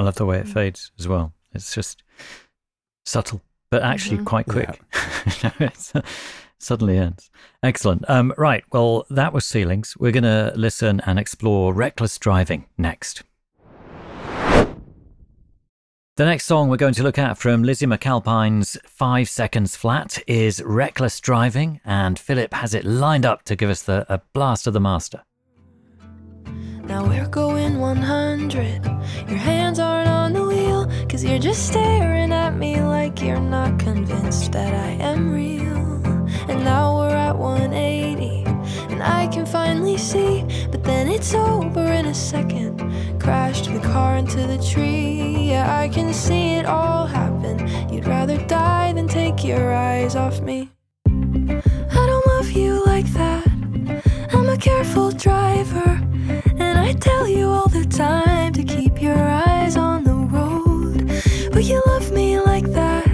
love the way it fades as well. It's just subtle, but actually Mhm. quite quick. It's- suddenly ends. Excellent. Um, right. Well, that was Ceilings. We're going to listen and explore Reckless Driving next. The next song we're going to look at from Lizzie McAlpine's Five Seconds Flat is Reckless Driving, and Philip has it lined up to give us the a blast of the master. Now we're going 100. Your hands aren't on the wheel, cause you're just staring at me like you're not convinced that I am real. And now we're at 180, and I can finally see, but then it's over in a second. Crashed the car into the tree. Yeah, I can see it all happen. You'd rather die than take your eyes off me. I don't love you like that. I'm a careful driver. And I tell you all the time to keep your eyes on the road. But you love me like that.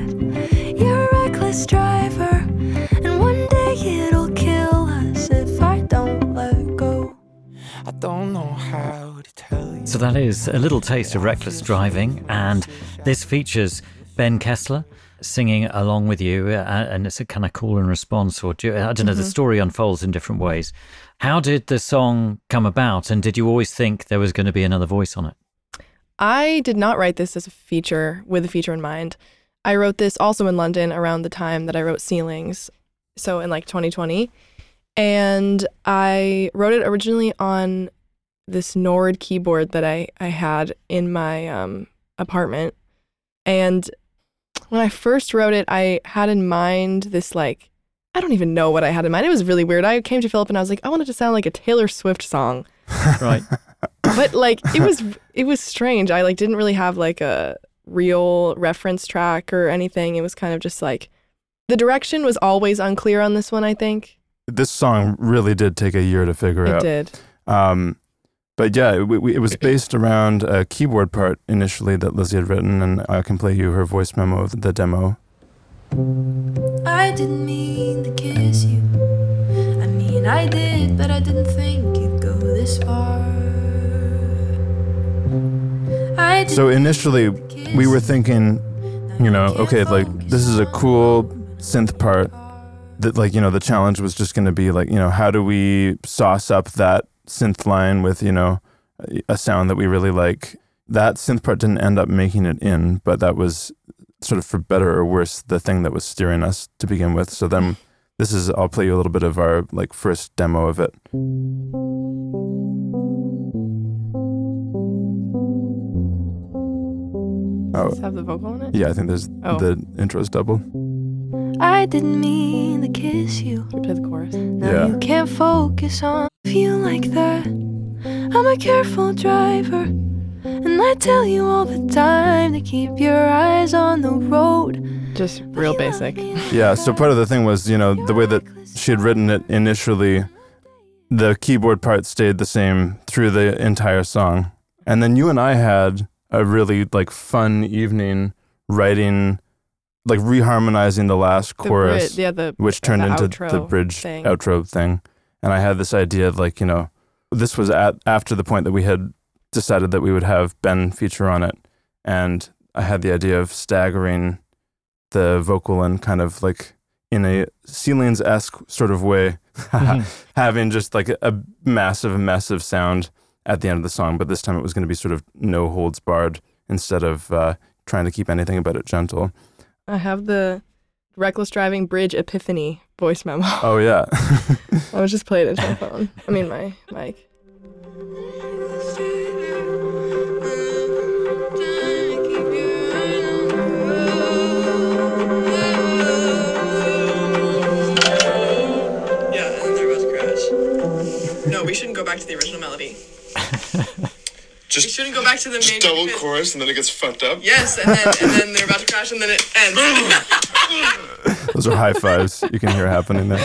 You're a reckless driver. And one day it'll kill us if I don't let go. I don't know how to tell you. So that is a little taste of reckless driving, and this features Ben Kessler singing along with you, uh, and it's a kind of call and response, or do, I don't know. The story unfolds in different ways. How did the song come about, and did you always think there was going to be another voice on it? I did not write this as a feature with a feature in mind. I wrote this also in London around the time that I wrote Ceilings, so in like 2020. And I wrote it originally on this Nord keyboard that I, I had in my um, apartment. And when I first wrote it, I had in mind this like, I don't even know what I had in mind. It was really weird. I came to Philip and I was like, I wanted to sound like a Taylor Swift song Right. but like it was it was strange i like didn't really have like a real reference track or anything it was kind of just like the direction was always unclear on this one i think This song really did take a year to figure it out. It did Um, but yeah, it, we, it was based around a keyboard part initially that Lizzie had written, and I can play you her voice memo of the demo. I didn't mean to kiss you. I mean, I did, but I didn't think you'd go this far. So initially, mean to kiss we were thinking, you know, okay, like this is a cool synth part. That like you know the challenge was just going to be like you know how do we sauce up that synth line with you know a sound that we really like. That synth part didn't end up making it in, but that was sort of for better or worse the thing that was steering us to begin with. So then this is I'll play you a little bit of our like first demo of it. Oh Does it have the vocal in it yeah, I think there's Oh. the intro's double. I didn't mean to kiss you. Should we play the chorus Now Yeah. you can't focus on feel like that. I'm a careful driver, and I tell you all the time to keep your eyes on the road. just real basic Yeah, so part of the thing was, you know, the way that she had written it initially, the keyboard part stayed the same through the entire song. And then you and I had a really like fun evening writing like reharmonizing the last The chorus, brid- yeah the which turned the into the bridge thing. outro thing. And I had this idea of like, you know, this was at after the point that we had decided that we would have Ben feature on it. And I had the idea of staggering the vocal and kind of like in a ceilings esque sort of way, having just like a massive, massive sound at the end of the song. But this time it was going to be sort of no holds barred instead of uh, trying to keep anything about it gentle. i have the reckless driving bridge epiphany voice memo Oh, yeah. i was just playing it into my phone i mean my mic No, we shouldn't go back to the original melody. just We shouldn't go back to the main. just double because- chorus and then it gets fucked up. Yes, and then and then they're about to crash, and then it ends. Those are high fives you can hear happening there.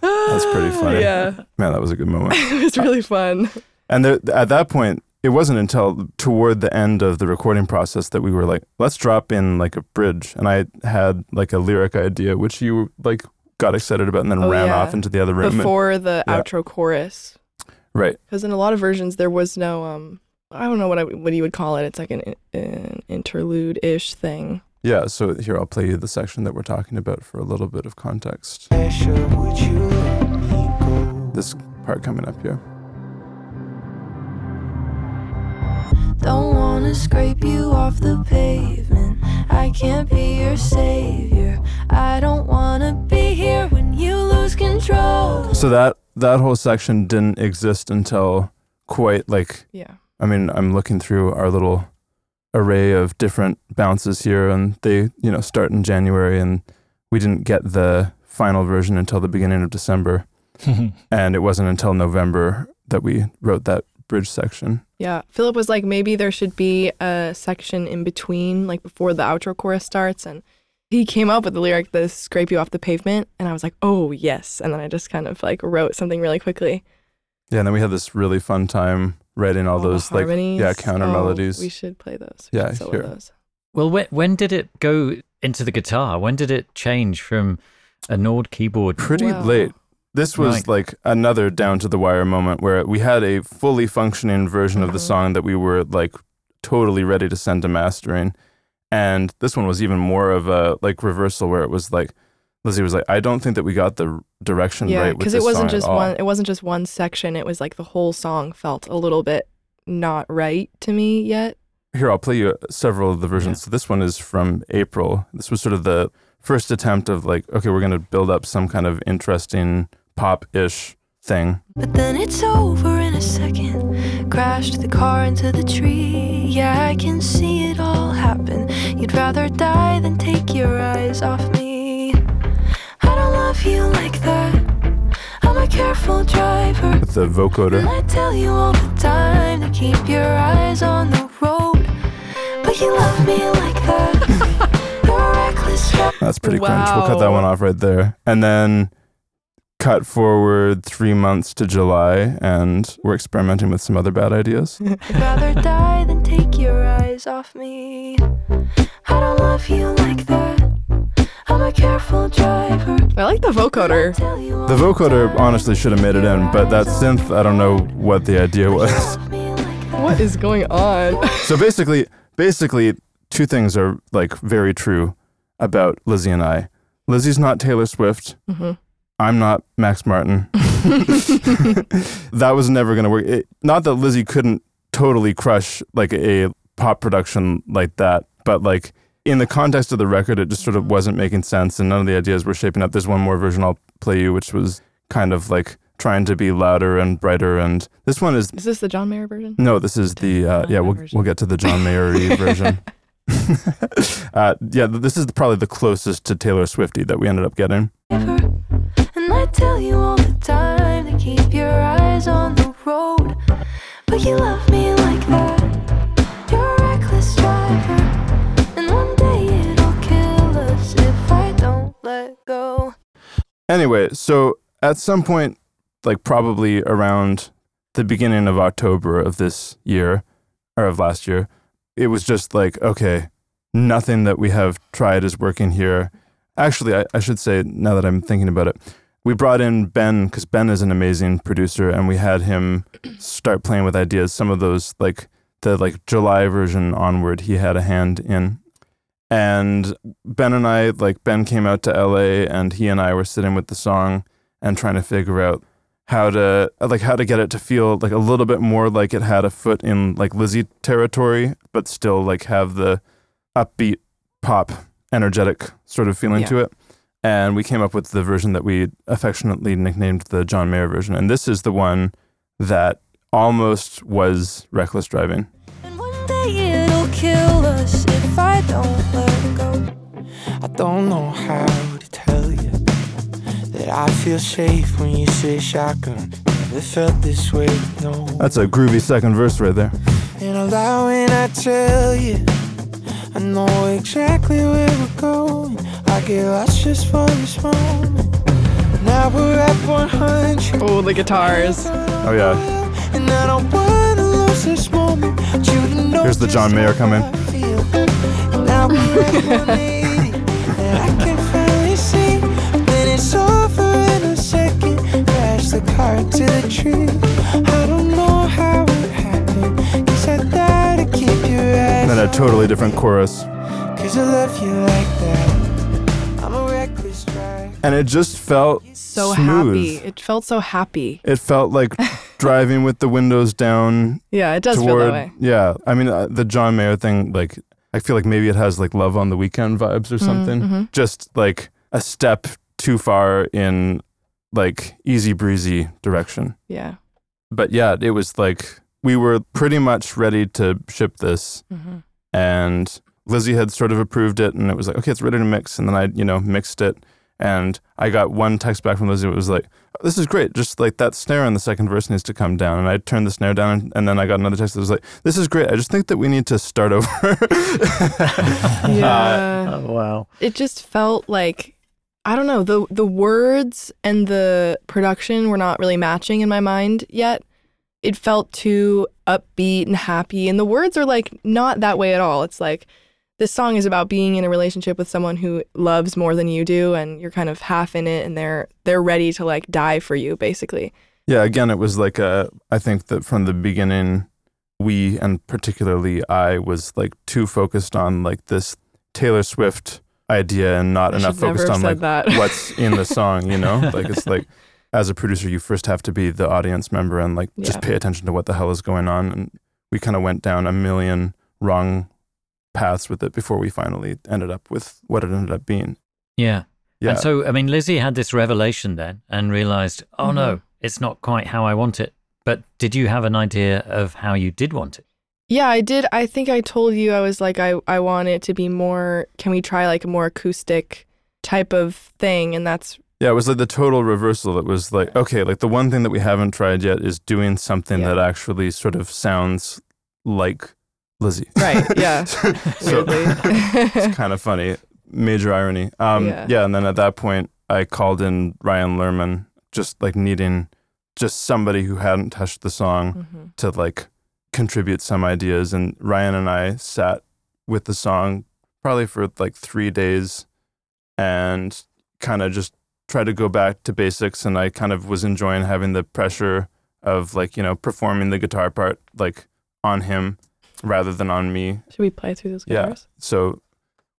That's pretty oh, funny. yeah Man, that was a good moment. it was really fun And there, at that point, it wasn't until toward the end of the recording process that we were like, let's drop in like a bridge. And I had like a lyric idea, which you like got excited about and then Oh, ran yeah. off into the other room. and- before the Yeah. outro chorus right. because in a lot of versions there was no um I don't know what I, what you would call it. It's like an, an interlude ish thing. Yeah, so here I'll play you the section that we're talking about for a little bit of context. Pressure, would you let me go? This part coming up here. Don't wanna scrape you off the pavement. I can't be your savior. I don't control. So that that whole section didn't exist until quite like Yeah. I mean, I'm looking through our little array of different bounces here and they, you know, start in January and we didn't get the final version until the beginning of December and it wasn't until November that we wrote that bridge section. Yeah. Philip was like, maybe there should be a section in between, like before the outro chorus starts. And he came up with the lyric, the scrape you off the pavement. And I was like, oh, yes. And then I just kind of like wrote something really quickly. Yeah, and then we had this really fun time writing all, the those like yeah, counter Oh, melodies. We should play those. We Yeah, should solo here. those. Well, when, when did it go into the guitar? When did it change from a Nord keyboard? pretty Wow. late. This was Right. like another down to the wire moment where we had a fully functioning version of the Mhm. song that we were like totally ready to send to mastering. And this one was even more of a like reversal where it was like Lizzie was like, I don't think that we got the direction Yeah, right because it wasn't just one. It wasn't just one section. It was like the whole song felt a little bit not right to me yet. Here, I'll play you several of the versions. So this one is from April. This was sort of the first attempt of like, okay, we're going to build up some kind of interesting pop-ish thing. But then it's over in a second. Crashed the car into the tree. Yeah, I can see it all happen. You'd rather die than take your eyes off me. I don't love you like that. I'm a careful driver. with the And vocoder. I tell you all the time to keep your eyes on the road. But you love me like that. You're a reckless driver. That's pretty cringe. We'll cut that one off right there. And then cut forward three months to July, and we're experimenting with some other bad ideas. I'd rather die than take your eyes off me. I don't love you like that. I'm a careful driver. I like the vocoder. The vocoder honestly should have made it in, but that synth, I don't know what the idea was. What is going on? so basically, basically, two things are like very true about Lizzie and I. Lizzie's not Taylor Swift. Mhm. I'm not Max Martin. that was never going to work. It, not that Lizzie couldn't totally crush like a pop production like that, but like in the context of the record, it just sort of wasn't making sense, and none of the ideas were shaping up. There's one more version I'll play you, which was kind of like trying to be louder and brighter, and this one is Is this the John Mayer version? no, this is the uh, yeah. We'll version. we'll get to the John Mayer version. uh, yeah, this is probably the closest to Taylor Swifty that we ended up getting. And I tell you all the time to keep your eyes on the road. But you love me like that. You're a reckless driver. And one day it'll kill us if I don't let go. Anyway, so at some point, like probably around the beginning of October of this year or of last year, it was just like, okay, nothing that we have tried is working here. Actually, I, I should say, now that I'm thinking about it, we brought in Ben because Ben is an amazing producer and we had him start playing with ideas. Some of those, like the like July version onward, he had a hand in. And Ben and I, like Ben came out to LA and he and I were sitting with the song and trying to figure out how to like how to get it to feel like a little bit more like it had a foot in like Lizzie territory, but still like have the upbeat pop energetic sort of feeling Yeah. to it. And we came up with the version that we affectionately nicknamed the John Mayer version. And this is the one that almost was reckless driving. And one day it'll kill us if I don't let go. I don't know how to tell you that I feel safe when you say shotgun. Never felt this way, no. That's a groovy second verse right there. And I lie when I tell you I know exactly where we're going. I get lost just for this moment. Now we're at 100. Oh, the guitars. Oh yeah. And I don't wanna lose this moment. You know Here's the John Mayer how coming. Crash the car the tree. I don't know how it happened. Guess I totally different chorus. Cause I love you like that. I'm a reckless driver. And it just felt So smooth. happy. It felt so happy. It felt like driving with the windows down Yeah, it does feel that way. yeah i mean uh, the john mayer thing like i feel like maybe it has like love on the weekend vibes or something mhm. just like a step too far in like easy breezy direction. Yeah. but yeah it was like we were pretty much ready to ship this. Hmm and lizzie had sort of approved it and it was like okay it's ready to mix. And then i you know mixed it. And i got one text back from lizzie it was like "Oh, this is great. Just like that snare in the second verse needs to come down. And i turned the snare down and, and then i got another text that was like this is great. I just think that we need to start over. Yeah. Oh, wow. it just felt like I don't know the the words and the production were not really matching in my mind yet. It felt too upbeat and happy, and the words are like not that way at all. It's like this song is about being in a relationship with someone who loves more than you do, and you're kind of half in it, and they're they're ready to like die for you, basically. yeah again it was like a i think that from the beginning we and particularly i was like too focused on like this taylor swift idea and not I enough focused on like that. what's in the song, you know? Like it's like as a producer you first have to be the audience member and like Yeah. just pay attention to what the hell is going on and we kind of went down a million wrong paths with it before we finally ended up with what it ended up being. Yeah. Yeah. And so, I mean, Lizzie had this revelation then and realized, oh no, Mhm. it's not quite how I want it. But did you have an idea of how you did want it? Yeah, I did. I think I told you I was like, I, I want it to be more, can we try like a more acoustic type of thing? And that's, yeah, it was like the total reversal. It was like, okay, like the one thing that we haven't tried yet is doing something Yeah. that actually sort of sounds like Lizzie. right. Yeah. so it's kind of funny. Major irony. Um, Yeah. yeah. and then at that point, I called in Ryan Lerman, just like needing just somebody who hadn't touched the song Mhm. to like contribute some ideas. And Ryan and I sat with the song probably for like three days and kind of just tried to go back to basics. And I kind of was enjoying having the pressure of like, you know, performing the guitar part like on him rather than on me Should we play through those guitars? Yeah. so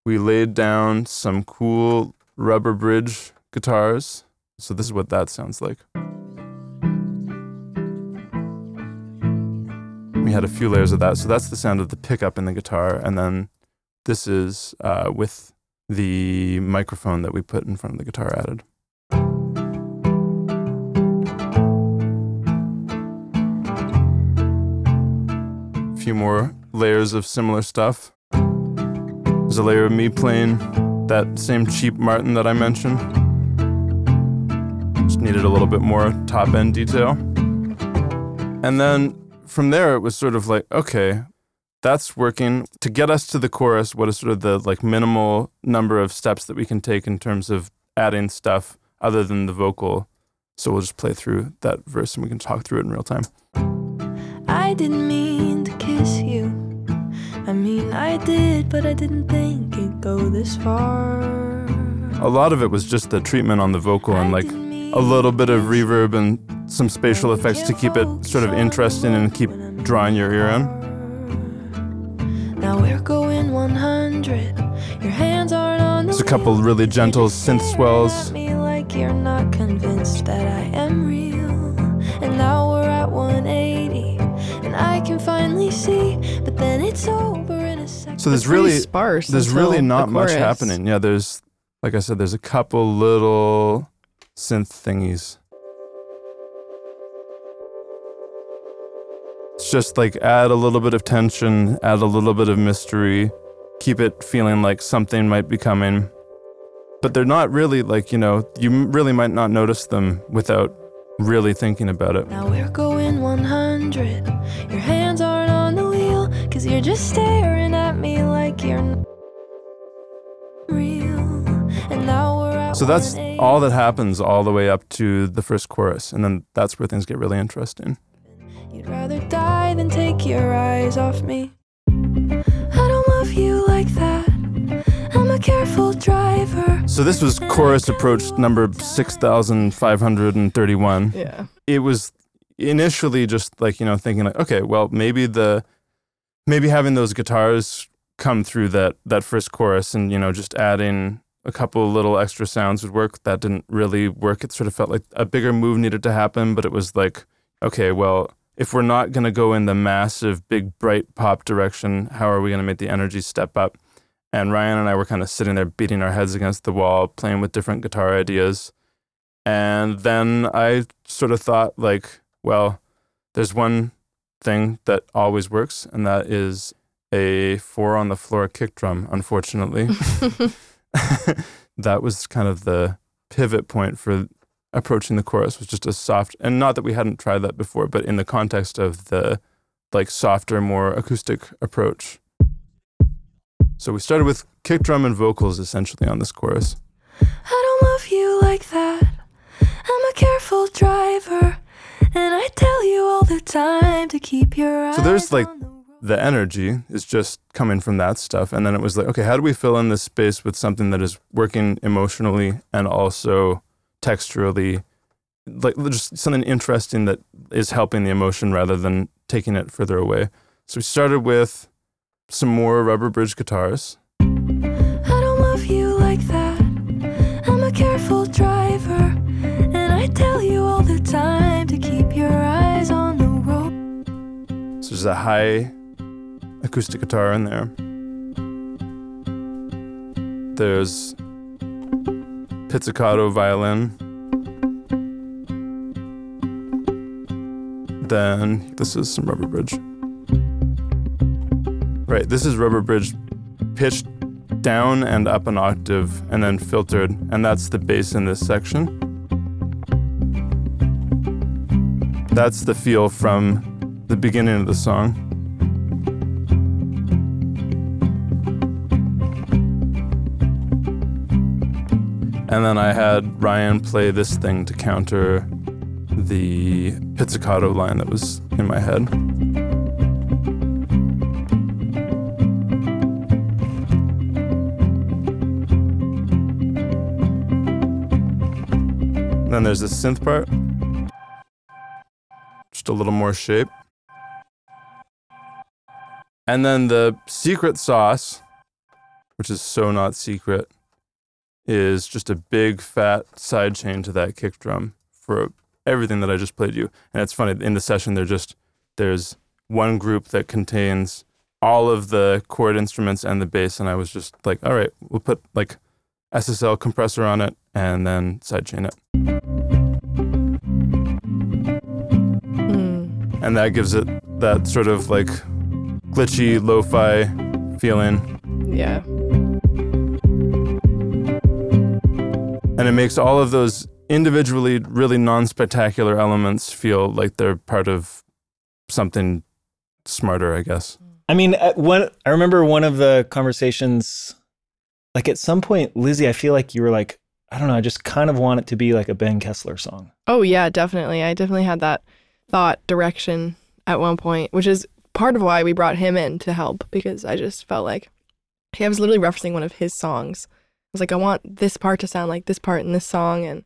we laid down some cool rubber bridge guitars. So this is what that sounds like. We had a few layers of that. So that's the sound of the pickup in the guitar. And then this is uh, with the microphone that we put in front of the guitar added. A few more layers of similar stuff. There's a layer of me playing that same cheap Martin that I mentioned. Just needed a little bit more top end detail. And then from there, it was sort of like, okay, that's working. To get us to the chorus, what is sort of the like minimal number of steps that we can take in terms of adding stuff other than the vocal? So we'll just play through that verse and we can talk through it in real time. I didn't mean to kiss you. I mean, I did, but I didn't think it'd go this far. A lot of it was just the treatment on the vocal and like a little bit of reverb and some spatial effects to keep it sort of interesting and keep drawing your ear in. Now we're going 100. Your hands aren't on the There's a couple really gentle synth swells. me like you're not convinced that I am real. And now we're at 180, and I can finally see. But then it's over in a second. So there's really sparse. there's until really the not much happening. Yeah, there's like I said, there's a couple little synth thingies. It's just like add a little bit of tension, add a little bit of mystery, keep it feeling like something might be coming. But they're not really like, you know, you really might not notice them without really thinking about it. Now we're going 100. Your hands aren't on the wheel, cause you're just staring at me like you're real. And now So that's all that happens all the way up to the first chorus. And then that's where things get really interesting. You'd rather die than take your eyes off me. I don't love you like that. I'm a careful driver. So this was chorus approach number 6531. Yeah. It was initially just like, you know, thinking like, okay, well, maybe the maybe having those guitars come through that that first chorus and you know just adding a couple little extra sounds would work. That didn't really work. It sort of felt like a bigger move needed to happen but it was like okay well if we're not going to go in the massive big bright pop direction how are we going to make the energy step up? And Ryan and I were kind of sitting there beating our heads against the wall playing with different guitar ideas. And then I sort of thought like well there's one thing that always works and that is a four on the floor kick drum, unfortunately. that was kind of the pivot point for approaching the chorus was just a soft and not that we hadn't tried that before, but in the context of the like softer, more acoustic approach. So we started with kick drum and vocals essentially on this chorus. I don't love you like that. I'm a careful driver, and I tell you all the time to keep your eyes. So there's like the energy is just coming from that stuff. And then it was like, okay, how do we fill in this space with something that is working emotionally and also texturally, like just something interesting that is helping the emotion rather than taking it further away. So we started with some more rubber bridge guitars. I don't love you like that. I'm a careful driver, and I tell you all the time to keep your eyes on the road. So there's a high acoustic guitar in there. There's pizzicato violin. Then this is some rubber bridge. Right, this is rubber bridge pitched down and up an octave and then filtered, and that's the bass in this section. That's the feel from the beginning of the song. And then I had Ryan play this thing to counter the pizzicato line that was in my head. Then there's the synth part. Just a little more shape. And then the secret sauce, which is so not secret, is just a big fat side chain to that kick drum for everything that I just played you. And it's funny in the session there just there's one group that contains all of the chord instruments and the bass and I was just like, all right, we'll put like SSL compressor on it and then sidechain it. Hmm. And that gives it that sort of like glitchy lo-fi feeling Yeah. And it makes all of those individually really non-spectacular elements feel like they're part of something smarter, I guess. I mean, at one I remember one of the conversations, like at some point, Lizzie, I feel like you were like, I don't know, I just kind of want it to be like a Ben Kessler song. Oh yeah, definitely. I definitely had that thought direction at one point, which is part of why we brought him in to help because I just felt like I was literally referencing one of his songs. I was like, I want this part to sound like this part in this song, and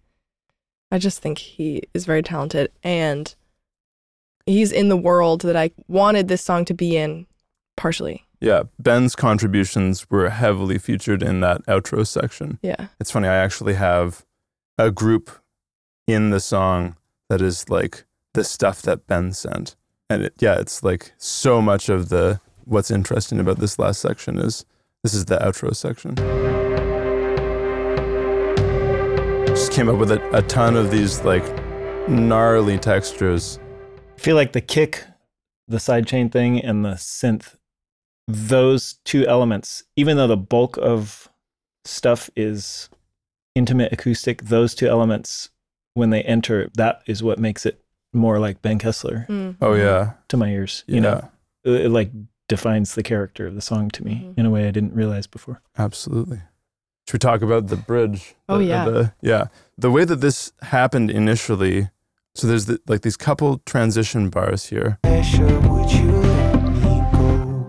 I just think he is very talented and he's in the world that I wanted this song to be in, partially. Yeah, Ben's contributions were heavily featured in that outro section. Yeah. It's funny, I actually have a group in the song that is like the stuff that Ben sent. And it, yeah, it's like so much of the what's interesting about this last section is this is the outro section. Came up with a, a ton of these like gnarly textures. I feel like the kick, the sidechain thing, and the synth, those two elements, even though the bulk of stuff is intimate acoustic, those two elements, when they enter, that is what makes it more like Ben Kessler Mm. Oh yeah. to my ears. Yeah. You know, it, it, like defines the character of the song to me Mhm. in a way I didn't realize before. Absolutely. Should we talk about the bridge? Oh, The- yeah. the- yeah. The way that this happened initially, so there's the, like these couple transition bars here. Pressure, would you let me go?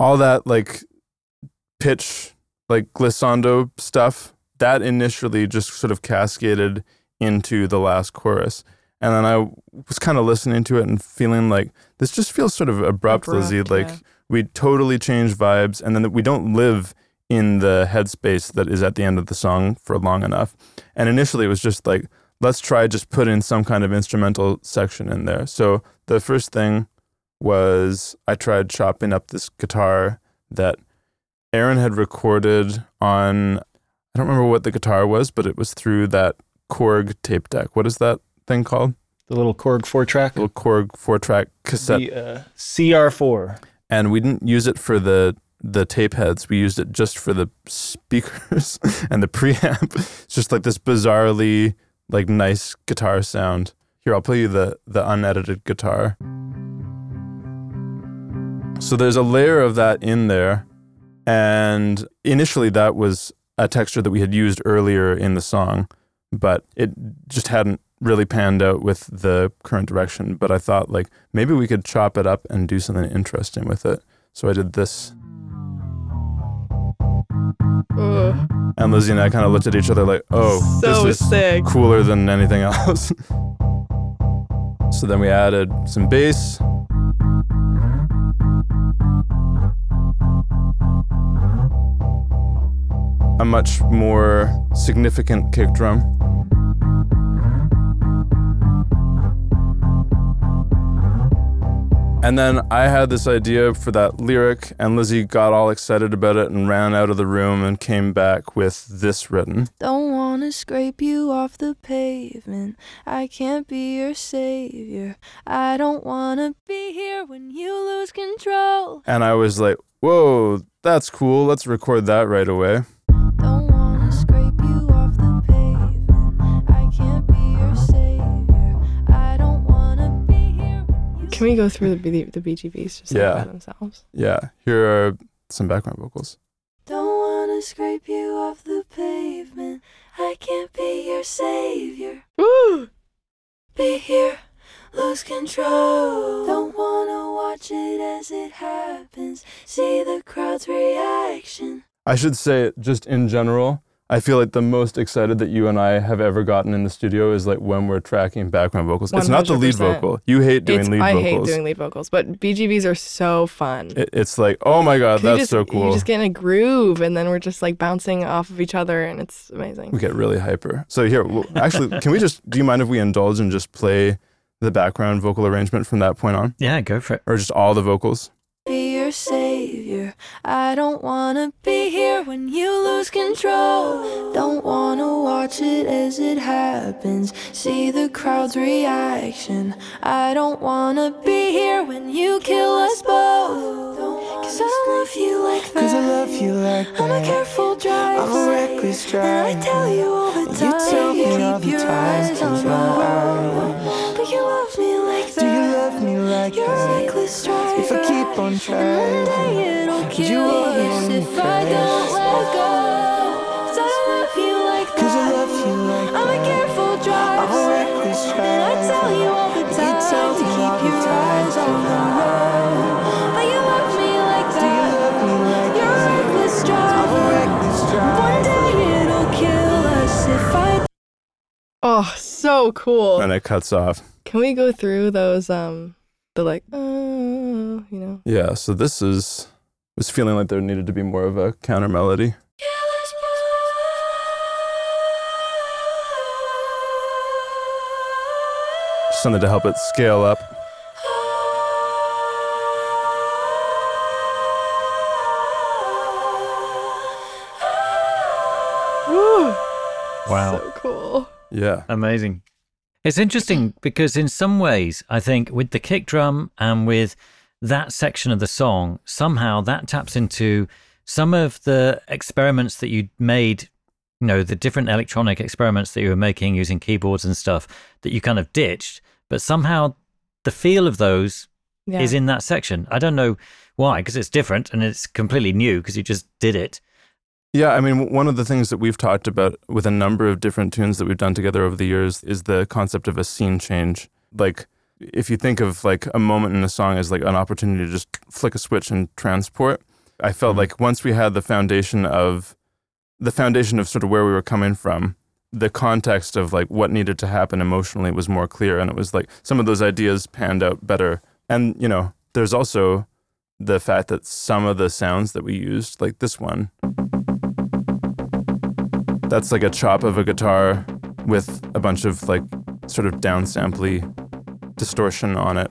All that like pitch, like glissando stuff, that initially just sort of cascaded into the last chorus. And then I was kind of listening to it and feeling like this just feels sort of abrupt, Lizzie. Like yeah. We totally change vibes, and then we don't live in the headspace that is at the end of the song for long enough. And initially, it was just like, let's try just put in some kind of instrumental section in there. So the first thing was I tried chopping up this guitar that Aaron had recorded on. I don't remember what the guitar was, but it was through that Korg tape deck. What is that thing called? The little Korg four track. Little Korg four track cassette. The uh, CR4. And we didn't use it for the the tape heads. We used it just for the speakers and the preamp. It's just like this bizarrely like nice guitar sound. Here, I'll play you the the unedited guitar. So there's a layer of that in there, and initially that was a texture that we had used earlier in the song, but it just hadn't really panned out with the current direction. But I thought like maybe we could chop it up and do something interesting with it. So I did this. And Lizzy and I kind of looked at each other like, oh, So this is sick. cooler than anything else. so then we added some bass. A much more significant kick drum. And then I had this idea for that lyric, and Lizzy got all excited about it and ran out of the room and came back with this written. Don't wanna scrape you off the pavement. I can't be your savior. I don't wanna be here when you lose control. And I was like, whoa, that's cool. Let's record that right away. Can we go through the B- the BGVs just like Yeah. by themselves? Yeah, here are some background vocals. Don't wanna scrape you off the pavement. I can't be your savior. Woo! Be here, lose control. Don't wanna watch it as it happens. See the crowd's reaction. I should say, just in general, I feel like the most excited that you and I have ever gotten in the studio is like when we're tracking background vocals. It's not the lead vocal. You hate doing It's- lead I vocals. I hate doing lead vocals, but BGVs are so fun. It- it's like, oh my God, that's just, so cool. You just get in a groove, and then we're just like bouncing off of each other, and it's amazing. we get really hyper. So here, well, actually, can we just? Do you mind if we indulge and just play the background vocal arrangement from that point on, Yeah, go for it. or just all the vocals? Your savior. I don't wanna be here when you lose control. Don't wanna watch it as it happens. See the crowd's reaction. I don't wanna be here when you kill us both. Cause I don't love you like that. Cause I love you like that. I'm a careful driver. I'm a reckless driver. And I tell you all the You time. tell me keep all the your time, eyes on my love me like that. Do you love me like You're a that? reckless driver. If I keep on One day it'll Would you kill us you if I don't let go. 'Cause I don't love you like Cause I love you like I'm a careful driver. I'm a reckless And I tell you all the You tell to keep your time eyes on the road. But you love me like Do you love me like You're a that? reckless I'm a driver. One day it'll kill us if I Oh, so cool. And it cuts off. Can we go through those? Um, the like, oh, you know. Yeah. So this is was feeling like there needed to be more of a counter melody. Something to help it scale up. Woo! Wow. So cool. Yeah. Amazing. It's interesting because, in some ways, I think with the kick drum and with that section of the song, somehow that taps into some of the experiments that you made, you know, the different electronic experiments that you were making using keyboards and stuff that you kind of ditched, but somehow the feel of those Yeah. is in that section. I don't know why, because it's different and it's completely new because you just did it. Yeah, I mean, one of the things that we've talked about with a number of different tunes that we've done together over the years is the concept of a scene change. Like, if you think of like a moment in a song as like an opportunity to just flick a switch and transport, I felt Mhm. like once we had the foundation of the foundation of sort of where we were coming from, the context of like what needed to happen emotionally was more clear and it was like some of those ideas panned out better and you know there's also the fact that some of the sounds that we used like this one that's like a chop of a guitar with a bunch of like sort of downsamply distortion on it.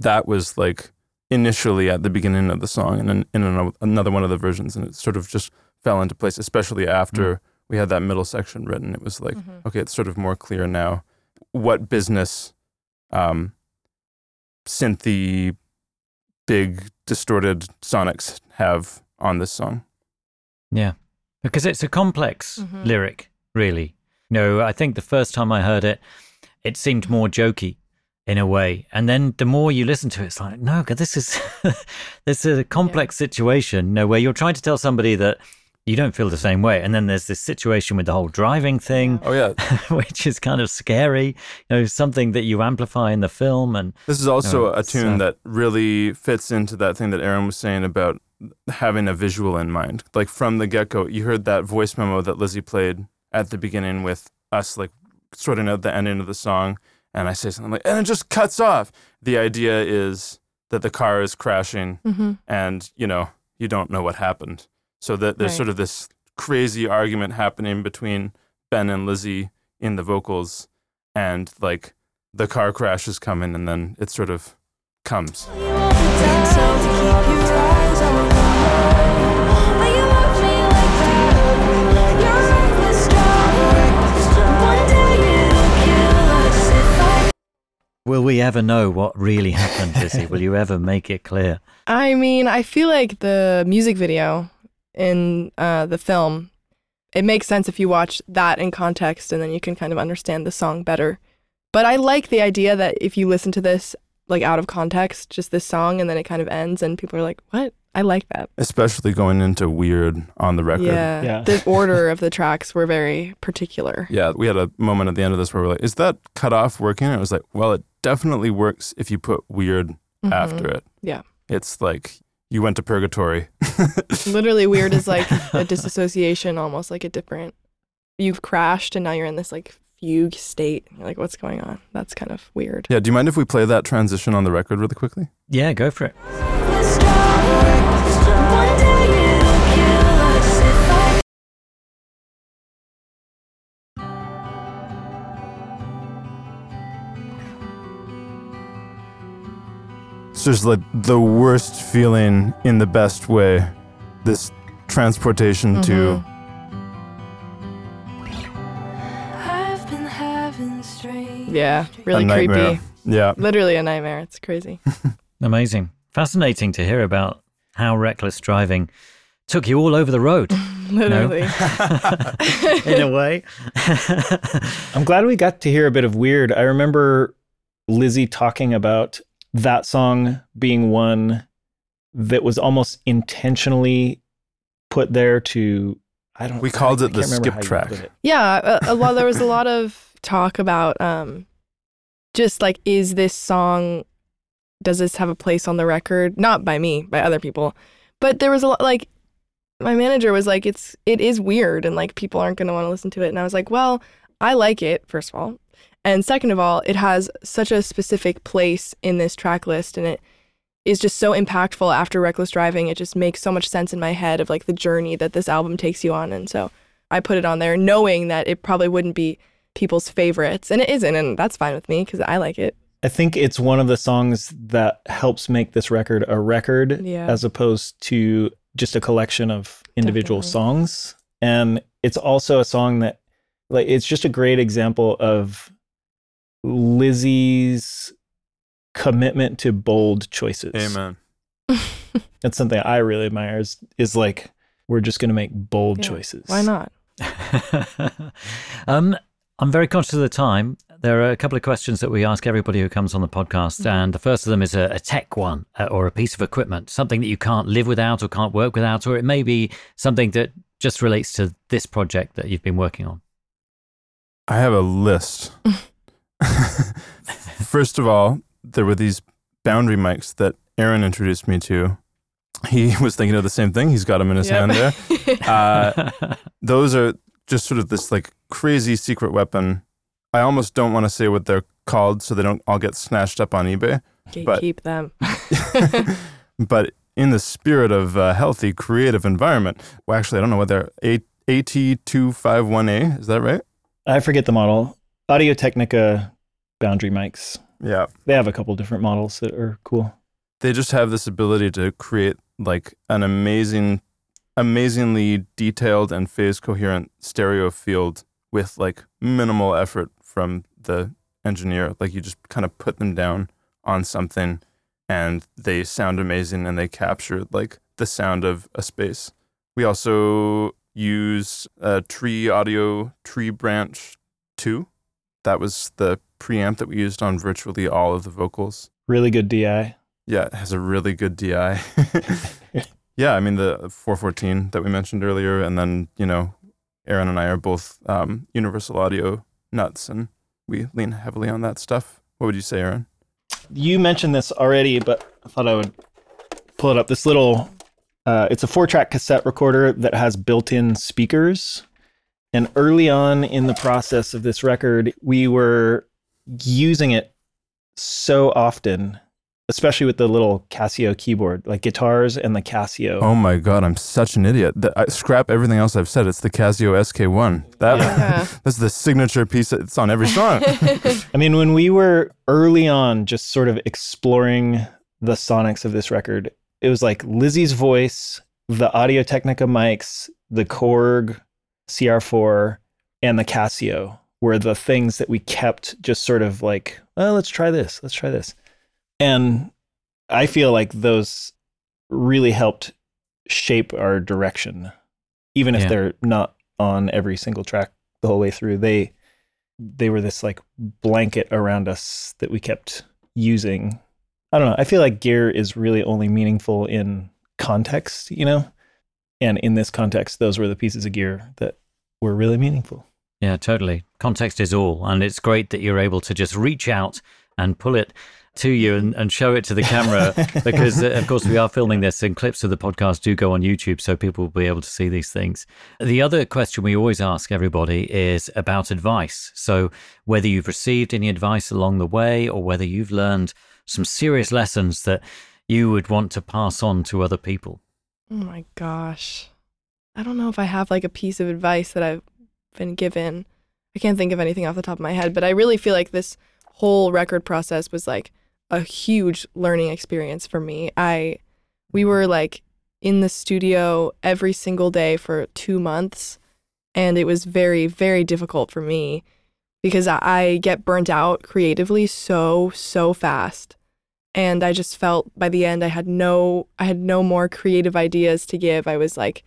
That was like initially at the beginning of the song and in, in ano- another one of the versions and it sort of just fell into place especially after we had that middle section written. It was like okay it's sort of more clear now. What business um synthy big distorted sonics have on this song? Yeah, because it's a complex Mhm. lyric, really. No, I think the first time I heard it, it seemed more jokey in a way, and then the more you listen to it, it's like, no, this is this is a complex situation. No, where you're trying to tell somebody that you don't feel the same way, and then there's this situation with the whole driving thing, oh yeah which is kind of scary. You know, something that you amplify in the film, and This is also No, a tune uh, that really fits into that thing that Aaron was saying about having a visual in mind. Like from the get go, you heard that voice memo that Lizzy played at the beginning with us, like sorting out the ending of the song. And I say something like, and it just cuts off. The idea is that the car is crashing Mm-hmm. and, you know, you don't know what happened. So that there's Right. sort of this crazy argument happening between Ben and Lizzy in the vocals and like the car crash is coming and then it sort of comes. Will we ever know what really happened, Lizzy? will you ever make it clear? I mean, I feel like the music video in uh, the film, it makes sense if you watch that in context and then you can kind of understand the song better. But I like the idea that if you listen to this like out of context, just this song, and then it kind of ends and people are like, what? I like that. Especially going into weird on the record. Yeah. Yeah. The order of the tracks were very particular. Yeah, we had a moment at the end of this where we're like, is that cut off working? And it was like, well, it definitely works if you put weird Mhm. after it. Yeah. It's like you went to purgatory. Literally weird is like a disassociation, almost like a different. You've crashed and now you're in this like fugue state. You're like, what's going on? That's kind of weird. Yeah, do you mind if we play that transition on the record really quickly? Yeah, go for it. It's just like the worst feeling in the best way. This transportation to mm-hmm. I've been having strange Yeah, really a nightmare. creepy. Yeah. Literally a nightmare. It's crazy. Amazing. Fascinating to hear about how reckless driving took you all over the road. Literally. in a way. I'm glad we got to hear a bit of weird. I remember Lizzy talking about that song being one that was almost intentionally put there to I don't We called I it the skip track. Yeah, a, a lot. There was a lot of talk about um, just like, is this song, does this have a place on the record? Not by me, by other people, but there was a lot. Like, my manager was like, it's it is weird, and like people aren't to want to listen to it. And I was like, well, I like it first of all, and second of all, it has such a specific place in this track list, and it is just so impactful after reckless driving. It just makes so much sense in my head of like the journey that this album takes you on, and so. I put it on there knowing that it probably wouldn't be people's favorites. And it isn't, and that's fine with me because I like it. I think it's one of the songs that helps make this record a record Yeah. as opposed to just a collection of individual Definitely. songs. And it's also a song that like it's just a great example of Lizzy's commitment to bold choices. Amen. That's something I really admire is, is like we're just going to make bold Yeah. choices. Why not? um, I'm very conscious of the time. There are a couple of questions that we ask everybody who comes on the podcast, Mm-hmm. and the first of them is a, a tech one uh, or a piece of equipment, something that you can't live without or can't work without, or it may be something that just relates to this project that you've been working on. I have a list. First of all, there were these boundary mics that Aaron introduced me to. He was thinking of the same thing. He's got them in his Yep. hand there. Uh, those are just sort of this like crazy secret weapon. I almost don't want to say what they're called so they don't all get snatched up on eBay. But- Gatekeep them. but in the spirit of a healthy, creative environment, well, actually, I don't know what they're A- AT251A. Is that right? I forget the model. Audio Technica boundary mics. Yeah. They have a couple different models that are cool. They just have this ability to create like an amazing, amazingly detailed and phase coherent stereo field with like minimal effort from the engineer. Like you just kind of put them down on something and they sound amazing and they capture like the sound of a space. We also use a tree audio tree branch 2. That was the preamp that we used on virtually all of the vocals. Really good DI. Yeah, it has a really good DI. yeah, I mean the 414 that we mentioned earlier, and then you know, Aaron and I are both um, Universal Audio nuts, and we lean heavily on that stuff. What would you say, Aaron? You mentioned this already, but I thought I would pull it up. This little, uh, it's a four track cassette recorder that has built in speakers. And early on in the process of this record, we were using it so often, especially with the little Casio keyboard, like guitars and the Casio. Oh my God, I'm such an idiot. The, I, scrap everything else I've said. It's the Casio SK1. That Yeah. that's the signature piece. It's on every song. I mean, when we were early on, just sort of exploring the sonics of this record, it was like Lizzy's voice, the Audio Technica mics, the Korg CR4, and the Casio were the things that we kept just sort of like, oh, let's try this, let's try this. And I feel like those really helped shape our direction, even if Yeah. they're not on every single track the whole way through. They they were this like blanket around us that we kept using. I don't know. I feel like gear is really only meaningful in context, you know? And in this context, those were the pieces of gear that were really meaningful. Yeah, totally. Context is all. And it's great that you're able to just reach out and pull it to you and, and show it to the camera because, uh, of course, we are filming this and clips of the podcast do go on YouTube so people will be able to see these things. The other question we always ask everybody is about advice. So, whether you've received any advice along the way or whether you've learned some serious lessons that you would want to pass on to other people. Oh my gosh. I don't know if I have like a piece of advice that I've been given. I can't think of anything off the top of my head, but I really feel like this whole record process was like a huge learning experience for me. I we were like in the studio every single day for 2 months and it was very very difficult for me because I, I get burnt out creatively so so fast and I just felt by the end I had no I had no more creative ideas to give. I was like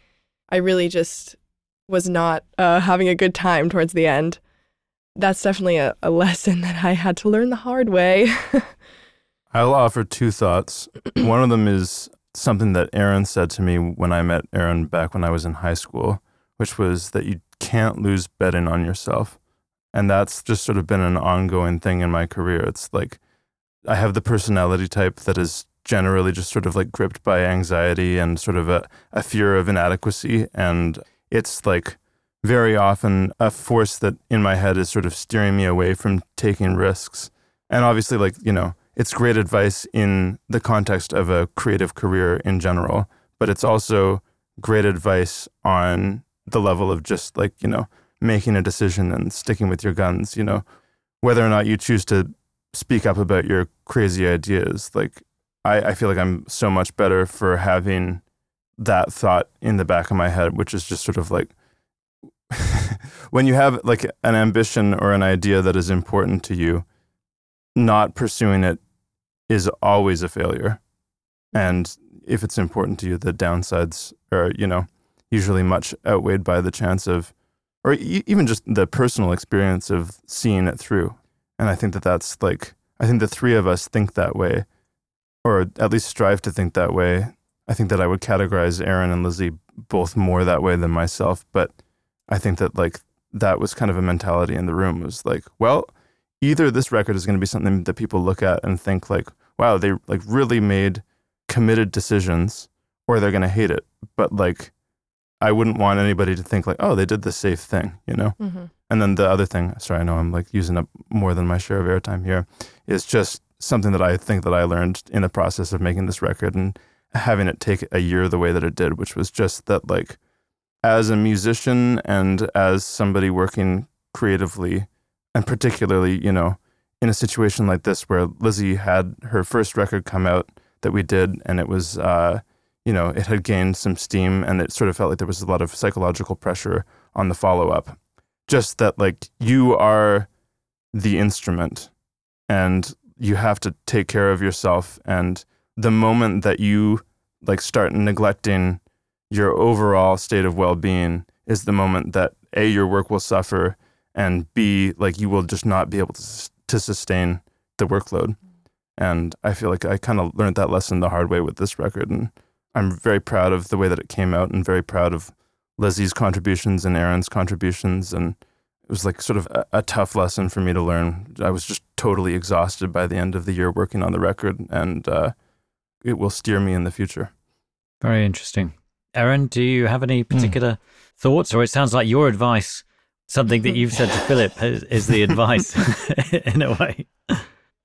I really just was not uh, having a good time towards the end. That's definitely a, a lesson that I had to learn the hard way. I'll offer two thoughts. One of them is something that Aaron said to me when I met Aaron back when I was in high school, which was that you can't lose betting on yourself. And that's just sort of been an ongoing thing in my career. It's like I have the personality type that is generally just sort of like gripped by anxiety and sort of a, a fear of inadequacy. And it's like very often a force that in my head is sort of steering me away from taking risks. And obviously, like, you know, it's great advice in the context of a creative career in general, but it's also great advice on the level of just like, you know, making a decision and sticking with your guns, you know, whether or not you choose to speak up about your crazy ideas. Like, I, I feel like I'm so much better for having that thought in the back of my head, which is just sort of like when you have like an ambition or an idea that is important to you, not pursuing it is always a failure. And if it's important to you, the downsides are, you know, usually much outweighed by the chance of, or e- even just the personal experience of seeing it through. And I think that that's like, I think the three of us think that way, or at least strive to think that way. I think that I would categorize Aaron and Lizzy both more that way than myself. But I think that like that was kind of a mentality in the room was like, well, either this record is going to be something that people look at and think like, wow, they like really made committed decisions, or they're going to hate it. But like, I wouldn't want anybody to think like, oh, they did the safe thing, you know. Mm-hmm. And then the other thing, sorry, I know I'm like using up more than my share of airtime here, is just something that I think that I learned in the process of making this record and having it take a year the way that it did, which was just that like as a musician and as somebody working creatively and particularly, you know, in a situation like this where Lizzy had her first record come out that we did and it was uh, you know, it had gained some steam and it sort of felt like there was a lot of psychological pressure on the follow up. Just that like you are the instrument and you have to take care of yourself and the moment that you like start neglecting your overall state of well-being is the moment that a your work will suffer and b like you will just not be able to to sustain the workload. And i feel like i kind of learned that lesson the hard way with this record and i'm very proud of the way that it came out and very proud of lizzy's contributions and aaron's contributions and it was like sort of a, a tough lesson for me to learn. I was just totally exhausted by the end of the year working on the record and uh, it will steer me in the future. Very interesting. Aaron, do you have any particular thoughts, or it sounds like your advice, something that you've said to Philip, is, is the advice in a way?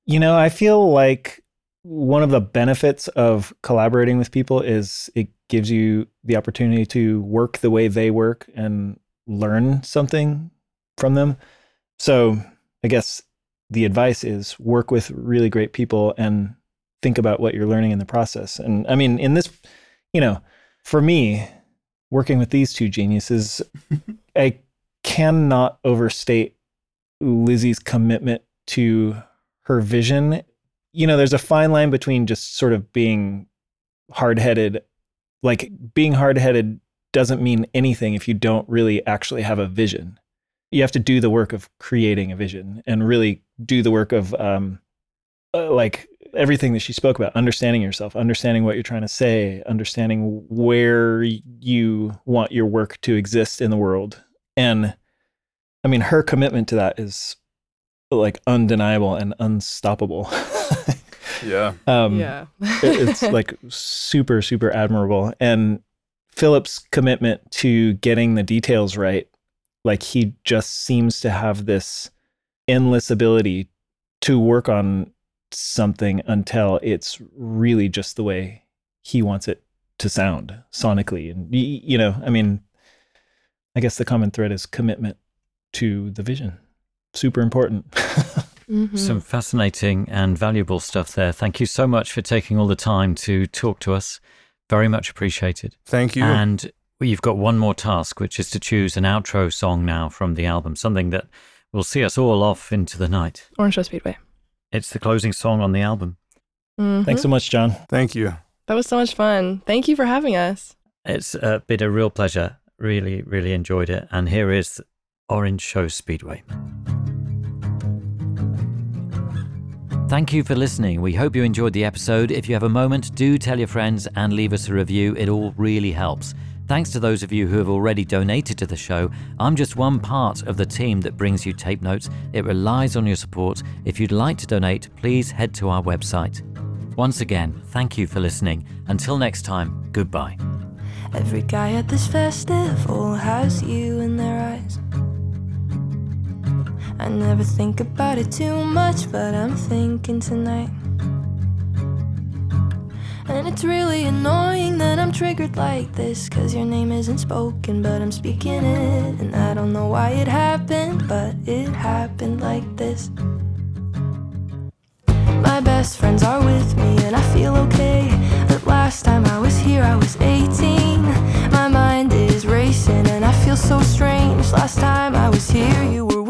You know, I feel like one of the benefits of collaborating with people is it gives you the opportunity to work the way they work and learn something from them. So, I guess the advice is work with really great people and think about what you're learning in the process. And I mean, in this, you know, for me, working with these two geniuses, I cannot overstate Lizzy's commitment to her vision. You know, there's a fine line between just sort of being hard headed. Like being hard headed doesn't mean anything if you don't really actually have a vision. You have to do the work of creating a vision and really do the work of um, uh, like everything that she spoke about understanding yourself understanding what you're trying to say understanding where you want your work to exist in the world and i mean her commitment to that is like undeniable and unstoppable. Yeah. Um yeah. it- it's like super super admirable. And philip's commitment to getting the details right like he just seems to have this endless ability to work on something until it's really just the way he wants it to sound sonically. And you know i mean i guess the common thread is commitment to the vision super important Mhm. Some fascinating and valuable stuff there. Thank you so much for taking all the time to talk to us. Very much appreciated. thank you And you've got one more task, which is to choose an outro song now from the album, something that will see us all off into the night. Orange Show Speedway. It's the closing song on the album. Mhm. thanks so much john thank you That was so much fun. Thank you for having us. It's uh, been a real pleasure. Really, really enjoyed it. And here is Orange Show Speedway. Thank you for listening. We hope you enjoyed the episode. If you have a moment, do tell your friends and leave us a review. It all really helps. Thanks to those of you who have already donated to the show. I'm just one part of the team that brings you tape notes. It relies on your support. If you'd like to donate, please head to our website. Once again, thank you for listening. Until next time, goodbye. Every guy at this festival has you in their eyes. I never think about it too much, but I'm thinking tonight. And it's really annoying that I'm triggered like this. Cause your name isn't spoken, but I'm speaking it. And I don't know why it happened, but it happened like this. My best friends are with me, and I feel okay. But last time I was here, I was 18. My mind is racing, and I feel so strange. Last time I was here, you were